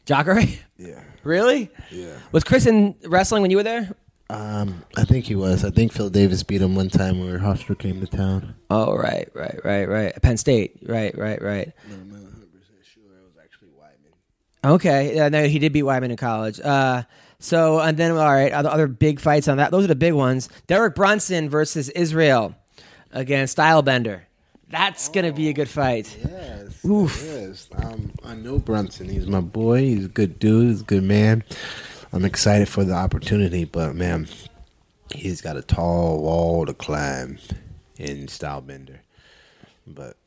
S1: Jacare.
S3: Yeah.
S1: Really?
S3: Yeah.
S1: Was Chris in wrestling when you were there?
S3: Um, I think he was. I think Phil Davis beat him one time where Hofstra came to town.
S1: Oh, right, right, right, right. Penn State. Right, right, right.
S3: No, I'm not 100 percent sure. It was actually Weidman.
S1: Okay. Yeah, no, he did beat Weidman in college. Uh, so, and then, all right, other, other big fights on that. Those are the big ones. Derek Brunson versus Israel against Stylebender. That's going to be a good fight.
S3: Yes.
S1: Oof.
S3: Yes. Um, I know Brunson. He's my boy. He's a good dude. He's a good man. I'm excited for the opportunity, but man, he's got a tall wall to climb in Stylebender. But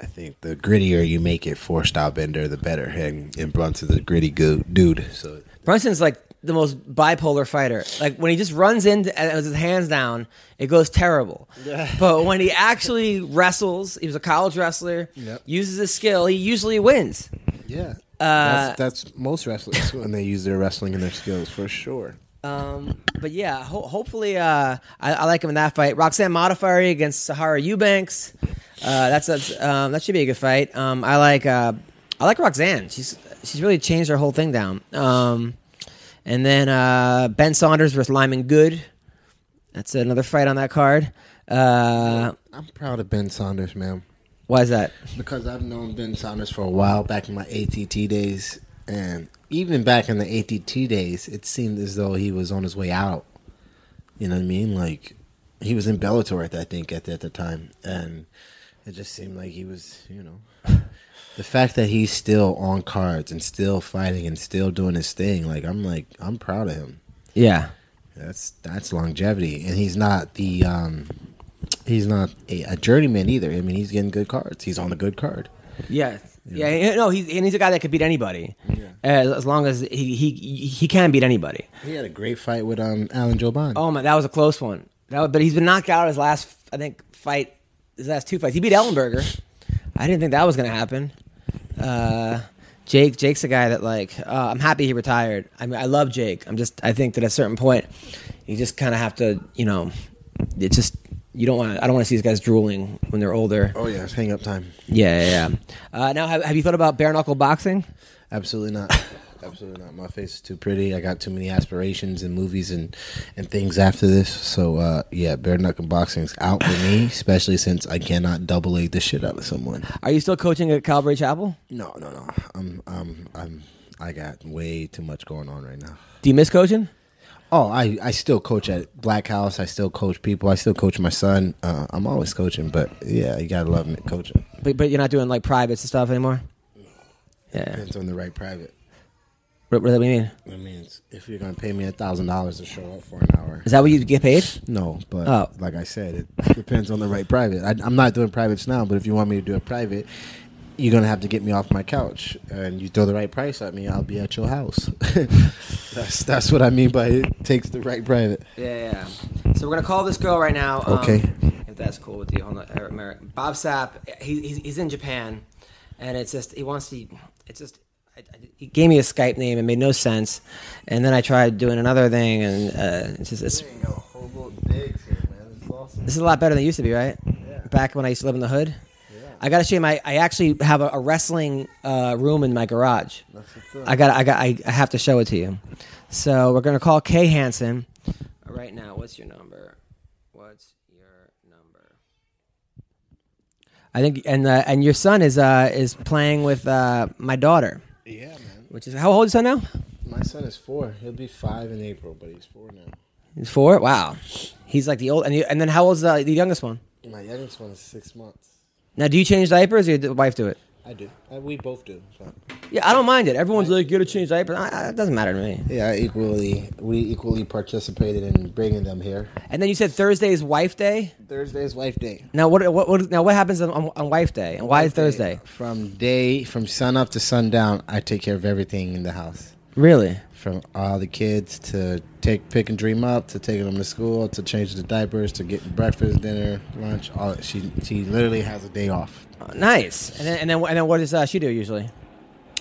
S3: I think the grittier you make it for Stylebender, the better. And, and Brunson's a gritty go- dude. So
S1: Brunson's like the most bipolar fighter. Like when he just runs in and with his hands down, it goes terrible. But when he actually wrestles, he was a college wrestler,
S3: Yep.
S1: uses his skill, he usually wins.
S3: yeah,
S1: Uh,
S3: that's, that's most wrestlers when they use their wrestling and their skills for sure.
S1: Um, but yeah, ho- hopefully, uh, I, I like him in that fight. Roxanne Modafferi against Sijara Eubanks. Uh, that's, that's um, that should be a good fight. Um, I like uh, I like Roxanne. She's she's really changed her whole thing down. Um, and then uh, Ben Saunders versus Lyman Good. That's another fight on that card. Uh,
S3: I'm proud of Ben Saunders, man.
S1: Why is that?
S3: Because I've known Ben Saunders for a while back in my ATT days, and even back in the ATT days, it seemed as though he was on his way out. You know what I mean? Like he was in Bellator, I think, at the, at the time, and it just seemed like he was, you know, the fact that he's still on cards and still fighting and still doing his thing. Like I'm like I'm proud of him.
S1: Yeah,
S3: That's that's longevity, and he's not the um, he's not a, a journeyman either. I mean, he's getting good cards. He's on a good card.
S1: yeah, yeah. yeah, No, he's and he's a guy that could beat anybody. Uh, as long as he he he can beat anybody.
S3: He had a great fight with um Alan Jouban.
S1: Oh my, that was a close one. That was, but he's been knocked out his last, I think, fight. His last two fights. He beat Ellenberger. I didn't think that was going to happen. Uh, Jake, Jake's a guy that like. Uh, I'm happy he retired. I mean, I love Jake. I'm just. I think that at a certain point, you just kind of have to. You know, it just. You don't want. to I don't want to see these guys drooling when they're older.
S3: Oh yeah, it's hang up time.
S1: Yeah, yeah. yeah. Uh, now, have, have you thought about bare knuckle boxing?
S3: Absolutely not. Absolutely not. My face is too pretty. I got too many aspirations and movies and and things after this. So uh, yeah, bare knuckle boxing's out for me, especially since I cannot double leg the shit out of someone.
S1: Are you still coaching at Calvary Chapel?
S3: No, no, no. I'm I'm I'm I got way too much going on right now.
S1: Do you miss coaching?
S3: Oh, I, I still coach at Black House. I still coach people. I still coach my son. Uh, I'm always coaching, but yeah, you gotta love me coaching.
S1: But, but you're not doing like privates and stuff anymore. Yeah.
S3: Depends on the right private.
S1: What, what does that mean?
S3: That means if you're gonna pay me a thousand dollars to show up for an hour,
S1: Is that what you get paid?
S3: no. But
S1: Oh.
S3: like I said, it depends on the right private. I, I'm not doing privates now, but if you want me to do a private, you're gonna have to get me off my couch, and you throw the right price at me, I'll be at your house. that's that's what I mean by it takes the right private.
S1: Yeah, yeah. So we're gonna call this girl right now. um,
S3: Okay.
S1: if that's cool with you, on. Mer- Bob Sapp, he, he's, he's in Japan, and it's just he wants to. It's just I, I, he gave me a Skype name. It made no sense, and then I tried doing another thing, and uh, it's just it's this is a lot better than it used to be, right? Back when I used to live in the hood. I got to show you my. I actually have a, a wrestling uh, room in my garage. I got. I got. I, I have to show it to you. So we're gonna call Kay Hansen right now. What's your number? What's your number? I think, and uh, and your son is uh, is playing with uh, my daughter,
S3: Yeah, man.
S1: which is how old is your son now?
S3: My son is four. He'll be five in April, but he's four now.
S1: He's four. Wow, he's like the old. And, you, and then how old's the, the youngest one?
S3: My youngest one is six months.
S1: Now, do you change diapers or your wife do it?
S3: I do. Uh, we both do. So.
S1: Yeah, I don't mind it. Everyone's like, you gotta change diapers. I, I, it doesn't matter to me.
S3: Yeah, equally. We equally participated in bringing them here.
S1: And then you said Thursday is wife day.
S3: Thursday is wife day.
S1: Now what? What? what now what happens on, on wife day? And why is Thursday?
S3: From day from sun up to sundown, I take care of everything in the house.
S1: Really?
S3: From all the kids to take pick and dream up to taking them to school to change the diapers to getting breakfast, dinner, lunch. All she she literally has a day off.
S1: Oh, nice. And then and then and then what does uh, she do usually?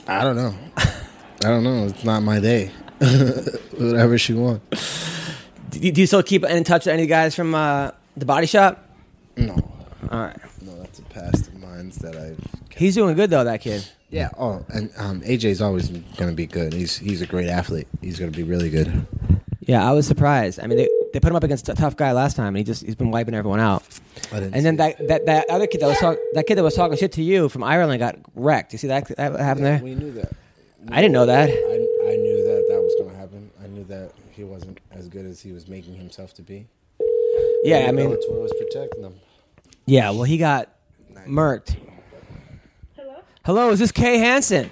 S3: I don't know. I don't know. It's not my day. Whatever she wants.
S1: Do you, do you still keep in touch with any guys from uh, the body shop?
S3: No,
S1: All right.
S3: no, that's a past of mine that I.
S1: He's doing good though. That kid.
S3: Yeah. Oh, and um, AJ's always gonna be good. He's he's a great athlete. He's gonna be really good.
S1: Yeah, I was surprised. I mean, they, they put him up against a tough guy last time, and he just he's been wiping everyone out. And then that, that, that other kid that was talk, that kid that was talking shit to you from Ireland got wrecked. You see that, that happened there?
S3: We knew that.
S1: I didn't know that.
S3: I, I knew that that was going to happen. I knew that he wasn't as good as he was making himself to be.
S1: Yeah, I mean,
S3: Bellator was protecting him.
S1: yeah. Well, he got murked.
S4: Hello?
S1: Hello, is this Kay Hansen?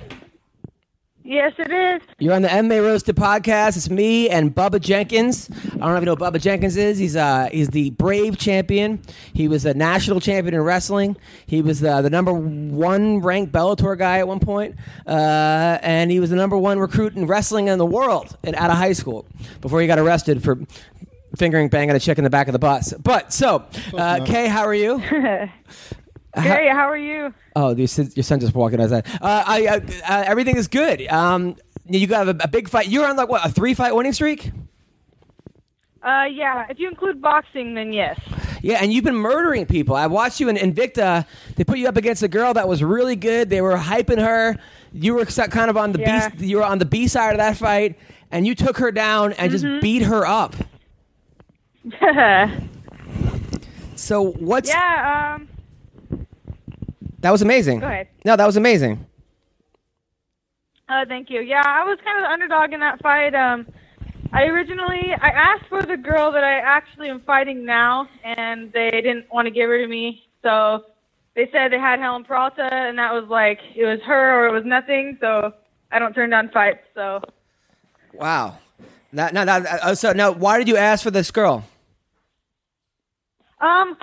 S4: Yes, it is.
S1: You're on the MMA Roasted podcast. It's me and Bubba Jenkins. I don't know if you know what Bubba Jenkins is. He's uh he's the Brave champion. He was a national champion in wrestling. He was uh, the number one ranked Bellator guy at one point, uh, and he was the number one recruit in wrestling in the world and out of high school before he got arrested for fingering banging a chick in the back of the bus. But so, uh, Kay, how are you?
S4: Hey, how are you?
S1: Oh, your son, your son just walking outside. Uh, I, uh, uh, everything is good. Um, you got a, a big fight. You're on like what a three fight winning streak.
S4: Uh, yeah, if you include boxing, then yes.
S1: Yeah, and you've been murdering people. I watched you in Invicta. They put you up against a girl that was really good. They were hyping her. You were kind of on the
S4: Yeah.
S1: B. You were on the B side of that fight, and you took her down and just beat her up. So what's Yeah.
S4: um,
S1: that was amazing.
S4: Go ahead.
S1: No, that was amazing.
S4: uh, thank you. Yeah, I was kind of the underdog in that fight. Um, I originally, I asked for the girl that I actually am fighting now, and they didn't want to give her to me. So they said they had Helen Peralta, and that was like, it was her or it was nothing. So I don't turn down fights. So
S1: Wow. Now, now, now, uh, so now, why did you ask for this girl?
S4: Um,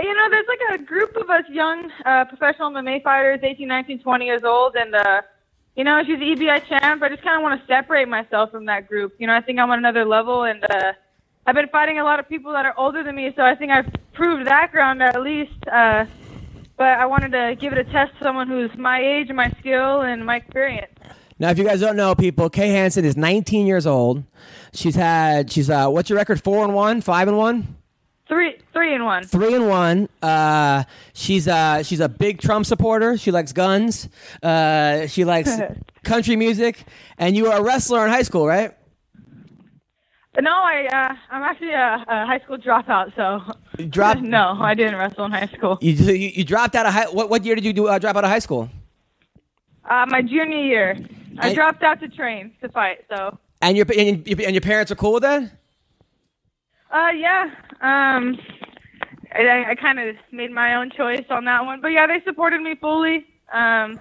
S4: you know, there's like a group of us young uh, professional MMA fighters, 18, 19, 20 years old, and uh, you know, she's the EBI champ. I just kind of want to separate myself from that group. You know, I think I'm on another level, and uh, I've been fighting a lot of people that are older than me, so I think I've proved that ground at least. Uh, but I wanted to give it a test to someone who's my age and my skill and my experience.
S1: Now, if you guys don't know, people, Kay Hansen is 19 years old. She's had, she's, uh, what's your record? Four and one, five and one,
S4: Three, three and one.
S1: three and one. Uh, she's, uh, she's a big Trump supporter. She likes guns. Uh, she likes country music. And you were a wrestler in high school, right?
S4: No, I uh, I'm actually a, a high school dropout, so
S1: You dropped.
S4: no, I didn't wrestle in high school.
S1: You, you, you dropped out of high. What, what year did you do, uh, drop out of high school?
S4: Uh, my junior year, I dropped out to train to fight. So,
S1: And your, and your, and your parents are cool with that?
S4: uh, yeah, um, I, I kind of made my own choice on that one, but yeah, they supported me fully, um,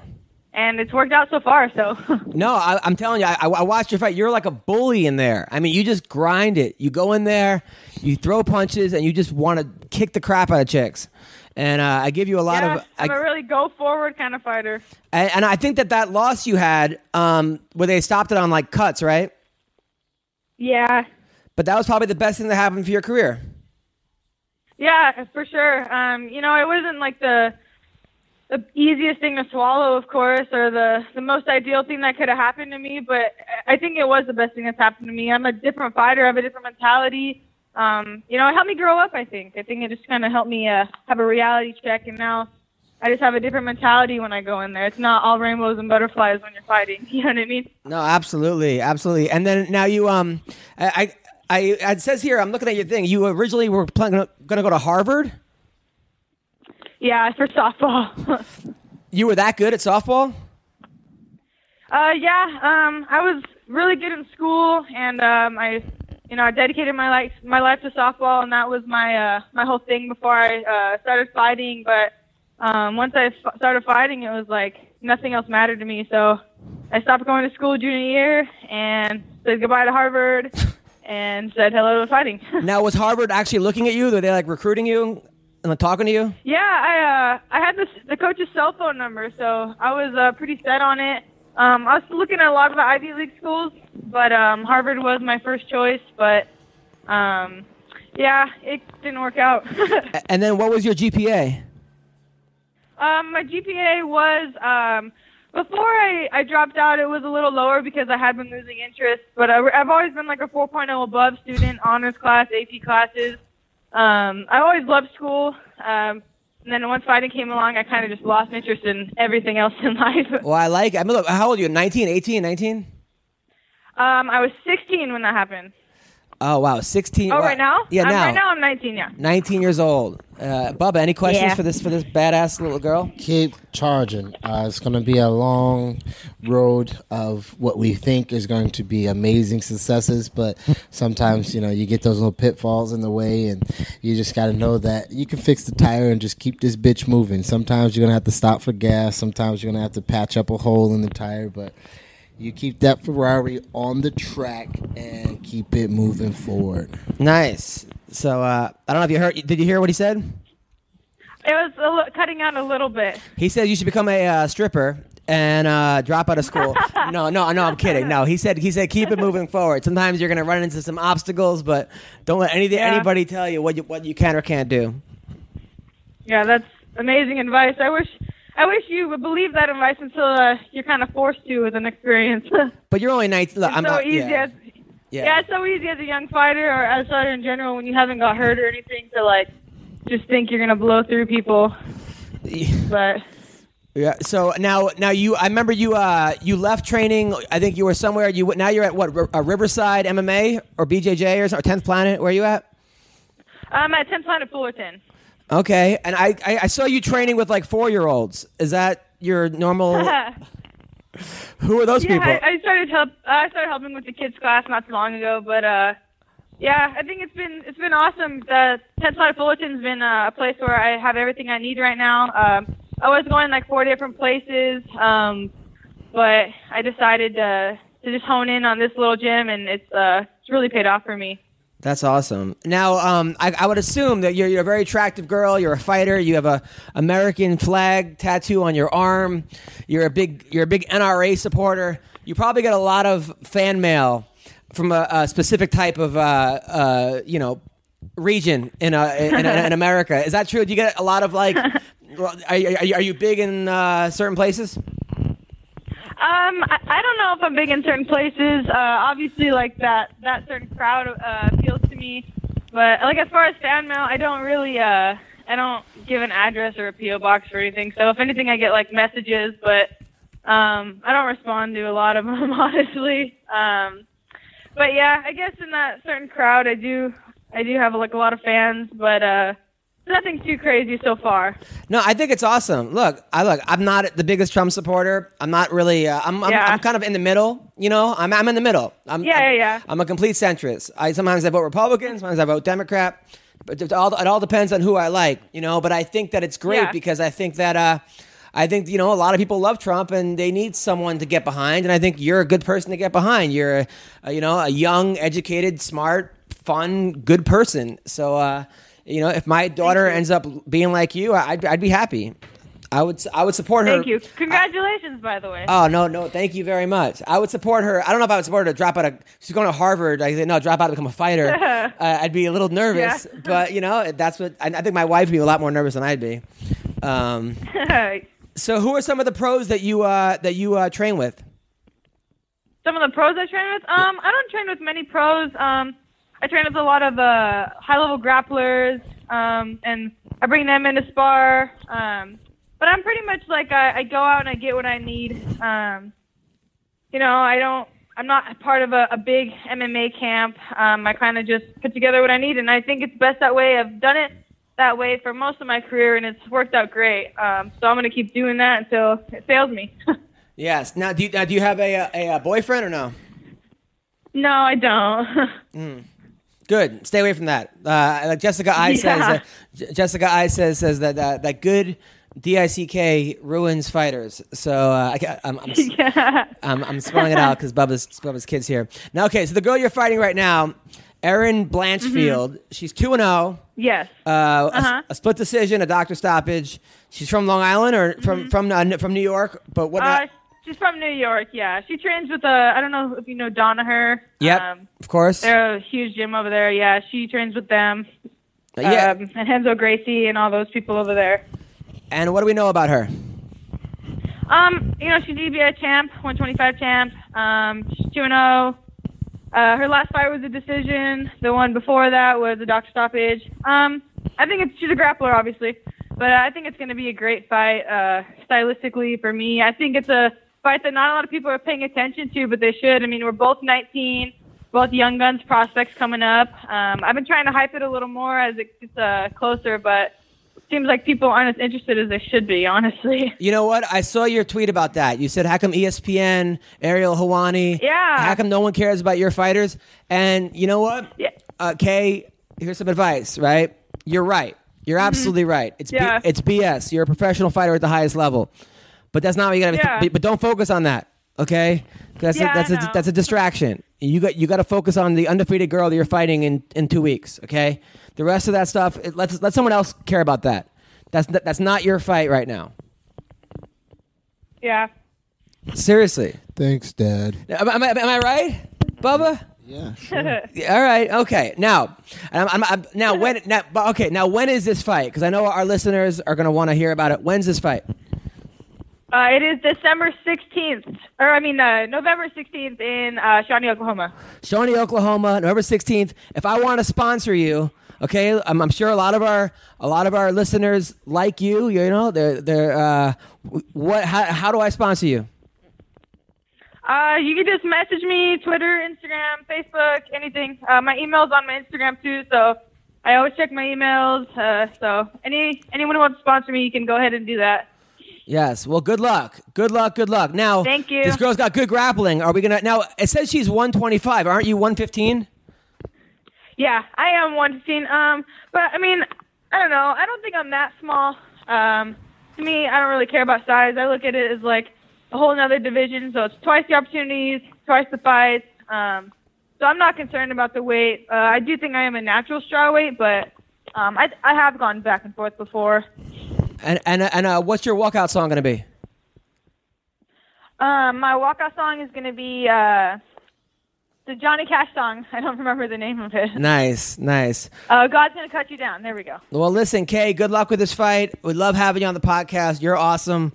S4: and it's worked out so far. So,
S1: No, I, I'm telling you, I, I watched your fight. You're like a bully in there. I mean, you just grind it. You go in there, you throw punches, and you just want to kick the crap out of chicks. And uh, I give you a lot
S4: yeah,
S1: of, I,
S4: I'm a really go forward kind of fighter.
S1: and, and I think that that loss you had, um, where they stopped it on like cuts, right?
S4: Yeah,
S1: But that was probably the best thing that happened for your career.
S4: Yeah, for sure. Um, you know, it wasn't like the the easiest thing to swallow, of course, or the the most ideal thing that could have happened to me. But I think it was the best thing that's happened to me. I'm a different fighter. I have a different mentality. Um, you know, it helped me grow up. I think. I think it just kind of helped me uh, have a reality check, and now I just have a different mentality when I go in there. It's not all rainbows and butterflies when you're fighting. You know what I mean?
S1: No, absolutely, absolutely. And then now you um, I I, it says here I'm looking at your thing. You originally were planning going to go to Harvard.
S4: Yeah, for softball.
S1: You were that good at softball?
S4: Uh, yeah. Um, I was really good in school, and um, I, you know, I dedicated my life my life to softball, and that was my uh, my whole thing before I uh, started fighting. But um, once I f- started fighting, it was like nothing else mattered to me. So I stopped going to school junior year and said goodbye to Harvard, and said hello to fighting.
S1: Now was Harvard actually looking at you? Were they like recruiting you and like, talking to you?
S4: Yeah, I uh, I had this, the coach's cell phone number, so I was uh, pretty set on it. Um, I was looking at a lot of the Ivy League schools, but um, Harvard was my first choice. But um, yeah, it didn't work out.
S1: And then what was your GPA?
S4: um, my GPA was um, before I, I dropped out, it was a little lower because I had been losing interest. But I, I've always been like a 4.0 above student, honors class, AP classes. Um, I always loved school. Um, and then once fighting came along, I kind of just lost interest in everything else in life.
S1: Well, I like. I mean, look, how old are you? 19, 18, 19?
S4: Um, I was 16 when that happened.
S1: Oh wow, 16.
S4: Oh,
S1: well,
S4: right now?
S1: Yeah, now.
S4: Right now, I'm 19. Yeah.
S1: 19 years old. Uh, Bubba, any questions
S4: Yeah.
S1: for this for this badass little girl?
S3: keep charging. Uh, it's going to be a long road of what we think is going to be amazing successes, but sometimes you know you get those little pitfalls in the way, and you just got to know that you can fix the tire and just keep this bitch moving. Sometimes you're going to have to stop for gas. Sometimes you're going to have to patch up a hole in the tire, but. You keep that Ferrari on the track and keep it moving forward.
S1: Nice. So uh, I don't know if you heard. Did you hear what he said?
S4: It was a li- cutting out a little bit.
S1: He said you should become a uh, stripper and uh, drop out of school. no, no, no. I'm kidding. No, he said he said keep it moving forward. Sometimes you're gonna run into some obstacles, but don't let anything
S4: Yeah.
S1: anybody tell you what you what you can or can't do.
S4: Yeah, that's amazing advice. I wish, I wish you would believe that advice until uh, you're kind of forced to with an experience.
S1: But you're only 19. Look, I'm
S4: so
S1: not.
S4: easy
S1: yeah.
S4: as
S1: yeah.
S4: yeah. it's so easy as a young fighter or as a fighter in general when you haven't got hurt or anything to like just think you're gonna blow through people. But
S1: Yeah. So now, now you. I remember you. Uh, you left training. I think you were somewhere. You now you're at what? Uh, Riverside MMA or BJJ or, or Tenth Planet? Where are you at?
S4: I'm at 10th Planet Fullerton.
S1: Okay. And I, I, I saw you training with like four year olds. Is that your normal? Who are those
S4: yeah,
S1: people?
S4: I, I started help. I started helping with the kids class not too long ago, but uh, yeah, I think it's been it's been awesome. The Tenth Planet Fullerton's been uh, a place where I have everything I need right now. Um, I was going like four different places, um, but I decided to to just hone in on this little gym, and it's uh, it's really paid off for me.
S1: That's awesome. Now, um, I, I would assume that you're, you're a very attractive girl. You're a fighter. You have a American flag tattoo on your arm. You're a big you're a big NRA supporter. You probably get a lot of fan mail from a, a specific type of uh, uh, you know region in, uh, in, in, America. Is that true? Do you get a lot of like? Are, you- are, are you big in uh, certain places?
S4: Um, I, I don't know if I'm big in certain places. Uh, obviously, like that that certain crowd uh, appeals to me. But like as far as fan mail, I don't really uh I don't give an address or a PO box or anything. So if anything, I get like messages, but um I don't respond to a lot of them honestly. Um, but yeah, I guess in that certain crowd, I do I do have like a lot of fans, but uh nothing too crazy so far.
S1: No, I think it's awesome. Look, I look. I'm not the biggest Trump supporter. I'm not really. Uh, I'm, I'm,
S4: Yeah.
S1: I'm kind of in the middle. You know, I'm I'm in the middle. I'm,
S4: Yeah,
S1: I'm,
S4: yeah, yeah.
S1: I'm a complete centrist. I sometimes I vote Republican, sometimes I vote Democrat. But it all it all depends on who I like. You know, but I think that it's great
S4: Yeah.
S1: because I think that. Uh, I think you know a lot of people love Trump and they need someone to get behind, and I think you're a good person to get behind. You're, a, you know, a young, educated, smart, fun, good person. So, uh, you know, if my daughter ends up being like you, I'd, I'd be happy. I would I would support her.
S4: Thank you. Congratulations, by the way.
S1: Oh no, no, thank you very much. I would support her. I don't know if I would support her to drop out of. She's going to Harvard. I said no, drop out to become a fighter. uh, I'd be a little nervous,
S4: Yeah.
S1: but you know that's what I, I think. My wife would be a lot more nervous than I'd be. Um, so, who are some of the pros that you uh, that you uh, train with?
S4: Some of the pros I train with. Um, I don't train with many pros. Um, I train with a lot of uh, high-level grapplers, um, and I bring them in to spar. Um, but I'm pretty much like I, I go out and I get what I need. Um, you know, I don't. I'm not part of a, a big MMA camp. Um, I kind of just put together what I need, and I think it's best that way. I've done it that way for most of my career, and it's worked out great. Um, so I'm going to keep doing that until it fails me.
S1: Yes. Now, do you, now, do you have a, a, a boyfriend or no?
S4: no, I don't.
S1: Good. Stay away from that. Uh, like Jessica Eye says.
S4: Yeah.
S1: Uh, J- Jessica Eye says says that uh, that good dick ruins fighters. So uh, I, ca- I'm, I'm,
S4: yeah.
S1: I'm, I'm spelling it out because Bubba's Bubba's kids here. Now, okay. So the girl you're fighting right now, Erin Blanchfield. She's two and zero.
S4: Yes.
S1: Uh, a-
S4: Uh-huh.
S1: a, split decision, a doctor stoppage. She's from Long Island or from from uh, from New York. But what?
S4: Uh, she's from New York. Yeah, she trains with uh, I don't know if you know Danaher.
S1: yep.
S4: Um,
S1: of course.
S4: they're a huge gym over there. Yeah, she trains with them.
S1: Uh, yeah.
S4: Um, and Renzo Gracie and all those people over there.
S1: and what do we know about her?
S4: Um, you know, she's EBI champ, 125 champ. Um, she's 2 0. Uh, her last fight was a decision. The one before that was a doctor stoppage. Um, I think it's, she's a grappler, obviously, but I think it's going to be a great fight uh, stylistically for me. I think it's a fight that not a lot of people are paying attention to, but they should. I mean, we're both 19, both young guns prospects coming up. Um, I've been trying to hype it a little more as it gets uh, closer, but seems like people aren't as interested as they should be, honestly.
S1: You know what? I saw your tweet about that. You said, "How come ESPN, Ariel Helwani?
S4: Yeah.
S1: How come no one cares about your fighters?" And you know what?
S4: Yeah.
S1: Uh, Kay, here's some advice. Right? You're right. You're absolutely right. It's B-
S4: Mm-hmm. Yeah.
S1: it's BS. You're a professional fighter at the highest level, but that's not what you got to.
S4: Yeah.
S1: But, but don't focus on that. Okay, That's
S4: Yeah,
S1: a, that's
S4: I
S1: a
S4: know.
S1: that's a distraction. You got you got to focus on the undefeated girl that you're fighting in in two weeks. Okay? The rest of that stuff, it, let's let someone else care about that. That's that's not your fight right now.
S4: Yeah.
S1: Seriously.
S3: Thanks, Dad.
S1: Am, I- am, I- am I right, Bubba?
S3: Yeah, sure.
S1: Yeah, All right. Okay. Now, I'm, I'm, I'm, now when now okay now when is this fight? Because I know our listeners are going to want to hear about it. When's this fight?
S4: Uh, it is December 16th, or I mean, uh, November 16th in uh, Shawnee, Oklahoma.
S1: Shawnee, Oklahoma, November 16th. If I want to sponsor you, okay, I'm, I'm sure a lot of our a lot of our listeners like you. You know, they're they're uh, what how, how do I sponsor you?
S4: Uh, you can just message me, Twitter, Instagram, Facebook, anything. Uh, my email's on my Instagram too, so I always check my emails. Uh, so any anyone who wants to sponsor me, you can go ahead and do that.
S1: Yes. Well, good luck. Good luck. Good luck. Now,
S4: Thank you.
S1: This girl's got good grappling. Are we gonna now? It says she's 125. Aren't you 115?
S4: Yeah, I am 115. Um, but I mean, I don't know. I don't think I'm that small. Um, to me, I don't really care about size. I look at it as like a whole another division. So it's twice the opportunities, twice the fights. Um, so I'm not concerned about the weight. Uh, I do think I am a natural straw weight, but um, I I have gone back and forth before.
S1: And and and uh, what's your walkout song gonna be?
S4: Um, my walkout song is gonna be uh, the Johnny Cash song. I don't remember the name of it.
S1: Nice, nice.
S4: Uh, God's gonna cut you down. There we go.
S1: Well, listen, Kay. Good luck with this fight. We love having you on the podcast. You're awesome.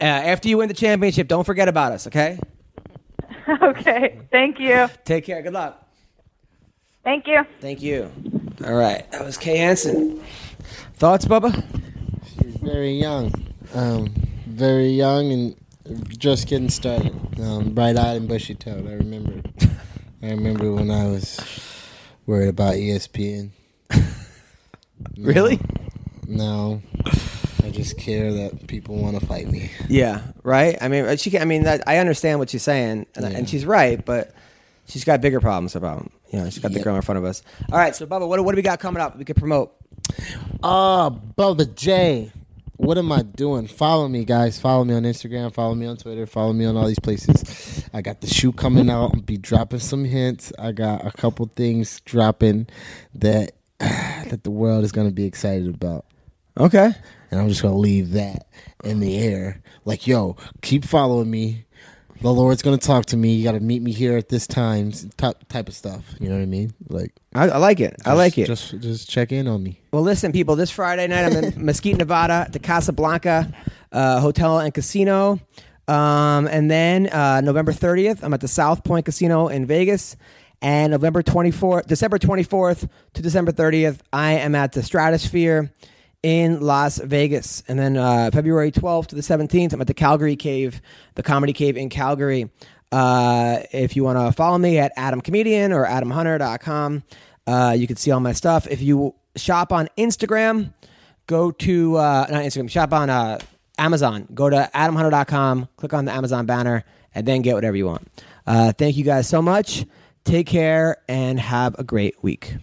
S1: Uh, after you win the championship, don't forget about us. Okay.
S4: okay. Thank you.
S1: Take care. Good luck.
S4: Thank you.
S1: Thank you. All right. That was Kay Hansen. Thoughts, Bubba?
S3: She's very young, um, very young and just getting started. Um, bright-eyed and bushy-tailed. I remember. I remember when I was worried about ESPN.
S1: Really?
S3: No, I just care that people want to fight me.
S1: Yeah. Right. I mean, she. Can, I mean, that, I understand what she's saying, and,
S3: Yeah.
S1: and she's right, but she's got bigger problems about. You know, she's got the girl in front of us. All right. So, Bubba, what, what do we got coming up? We could promote.
S3: Uh, oh, Bubba J. What am I doing? Follow me, guys. Follow me on Instagram. Follow me on Twitter. Follow me on all these places. I got the shoe coming out. I'll be dropping some hints. I got a couple things dropping that that the world is going to be excited about.
S1: Okay.
S3: And I'm just going to leave that in the air. Like, yo, keep following me. The Lord's going to talk to me. You got to meet me here at this time. Type, type of stuff. You know what I mean? Like,
S1: I, I like it. I like it.
S3: Just, just check in on me.
S1: Well, listen, people. This Friday night, I'm in Mesquite, Nevada, at the Casablanca uh, Hotel and Casino, um, and then uh, November 30th, I'm at the South Point Casino in Vegas, and November 24th, December 24th to December 30th, I am at the Stratosphere in Las Vegas. And then uh, February 12th to the 17th, I'm at the Calgary Cave, the Comedy Cave in Calgary. Uh, if you want to follow me at Adam Comedian or AdamHunter.com, uh, you can see all my stuff. If you shop on Instagram, go to, uh, not Instagram, shop on uh, Amazon. Go to AdamHunter.com, click on the Amazon banner, and then get whatever you want. Uh, thank you guys so much. Take care and have a great week.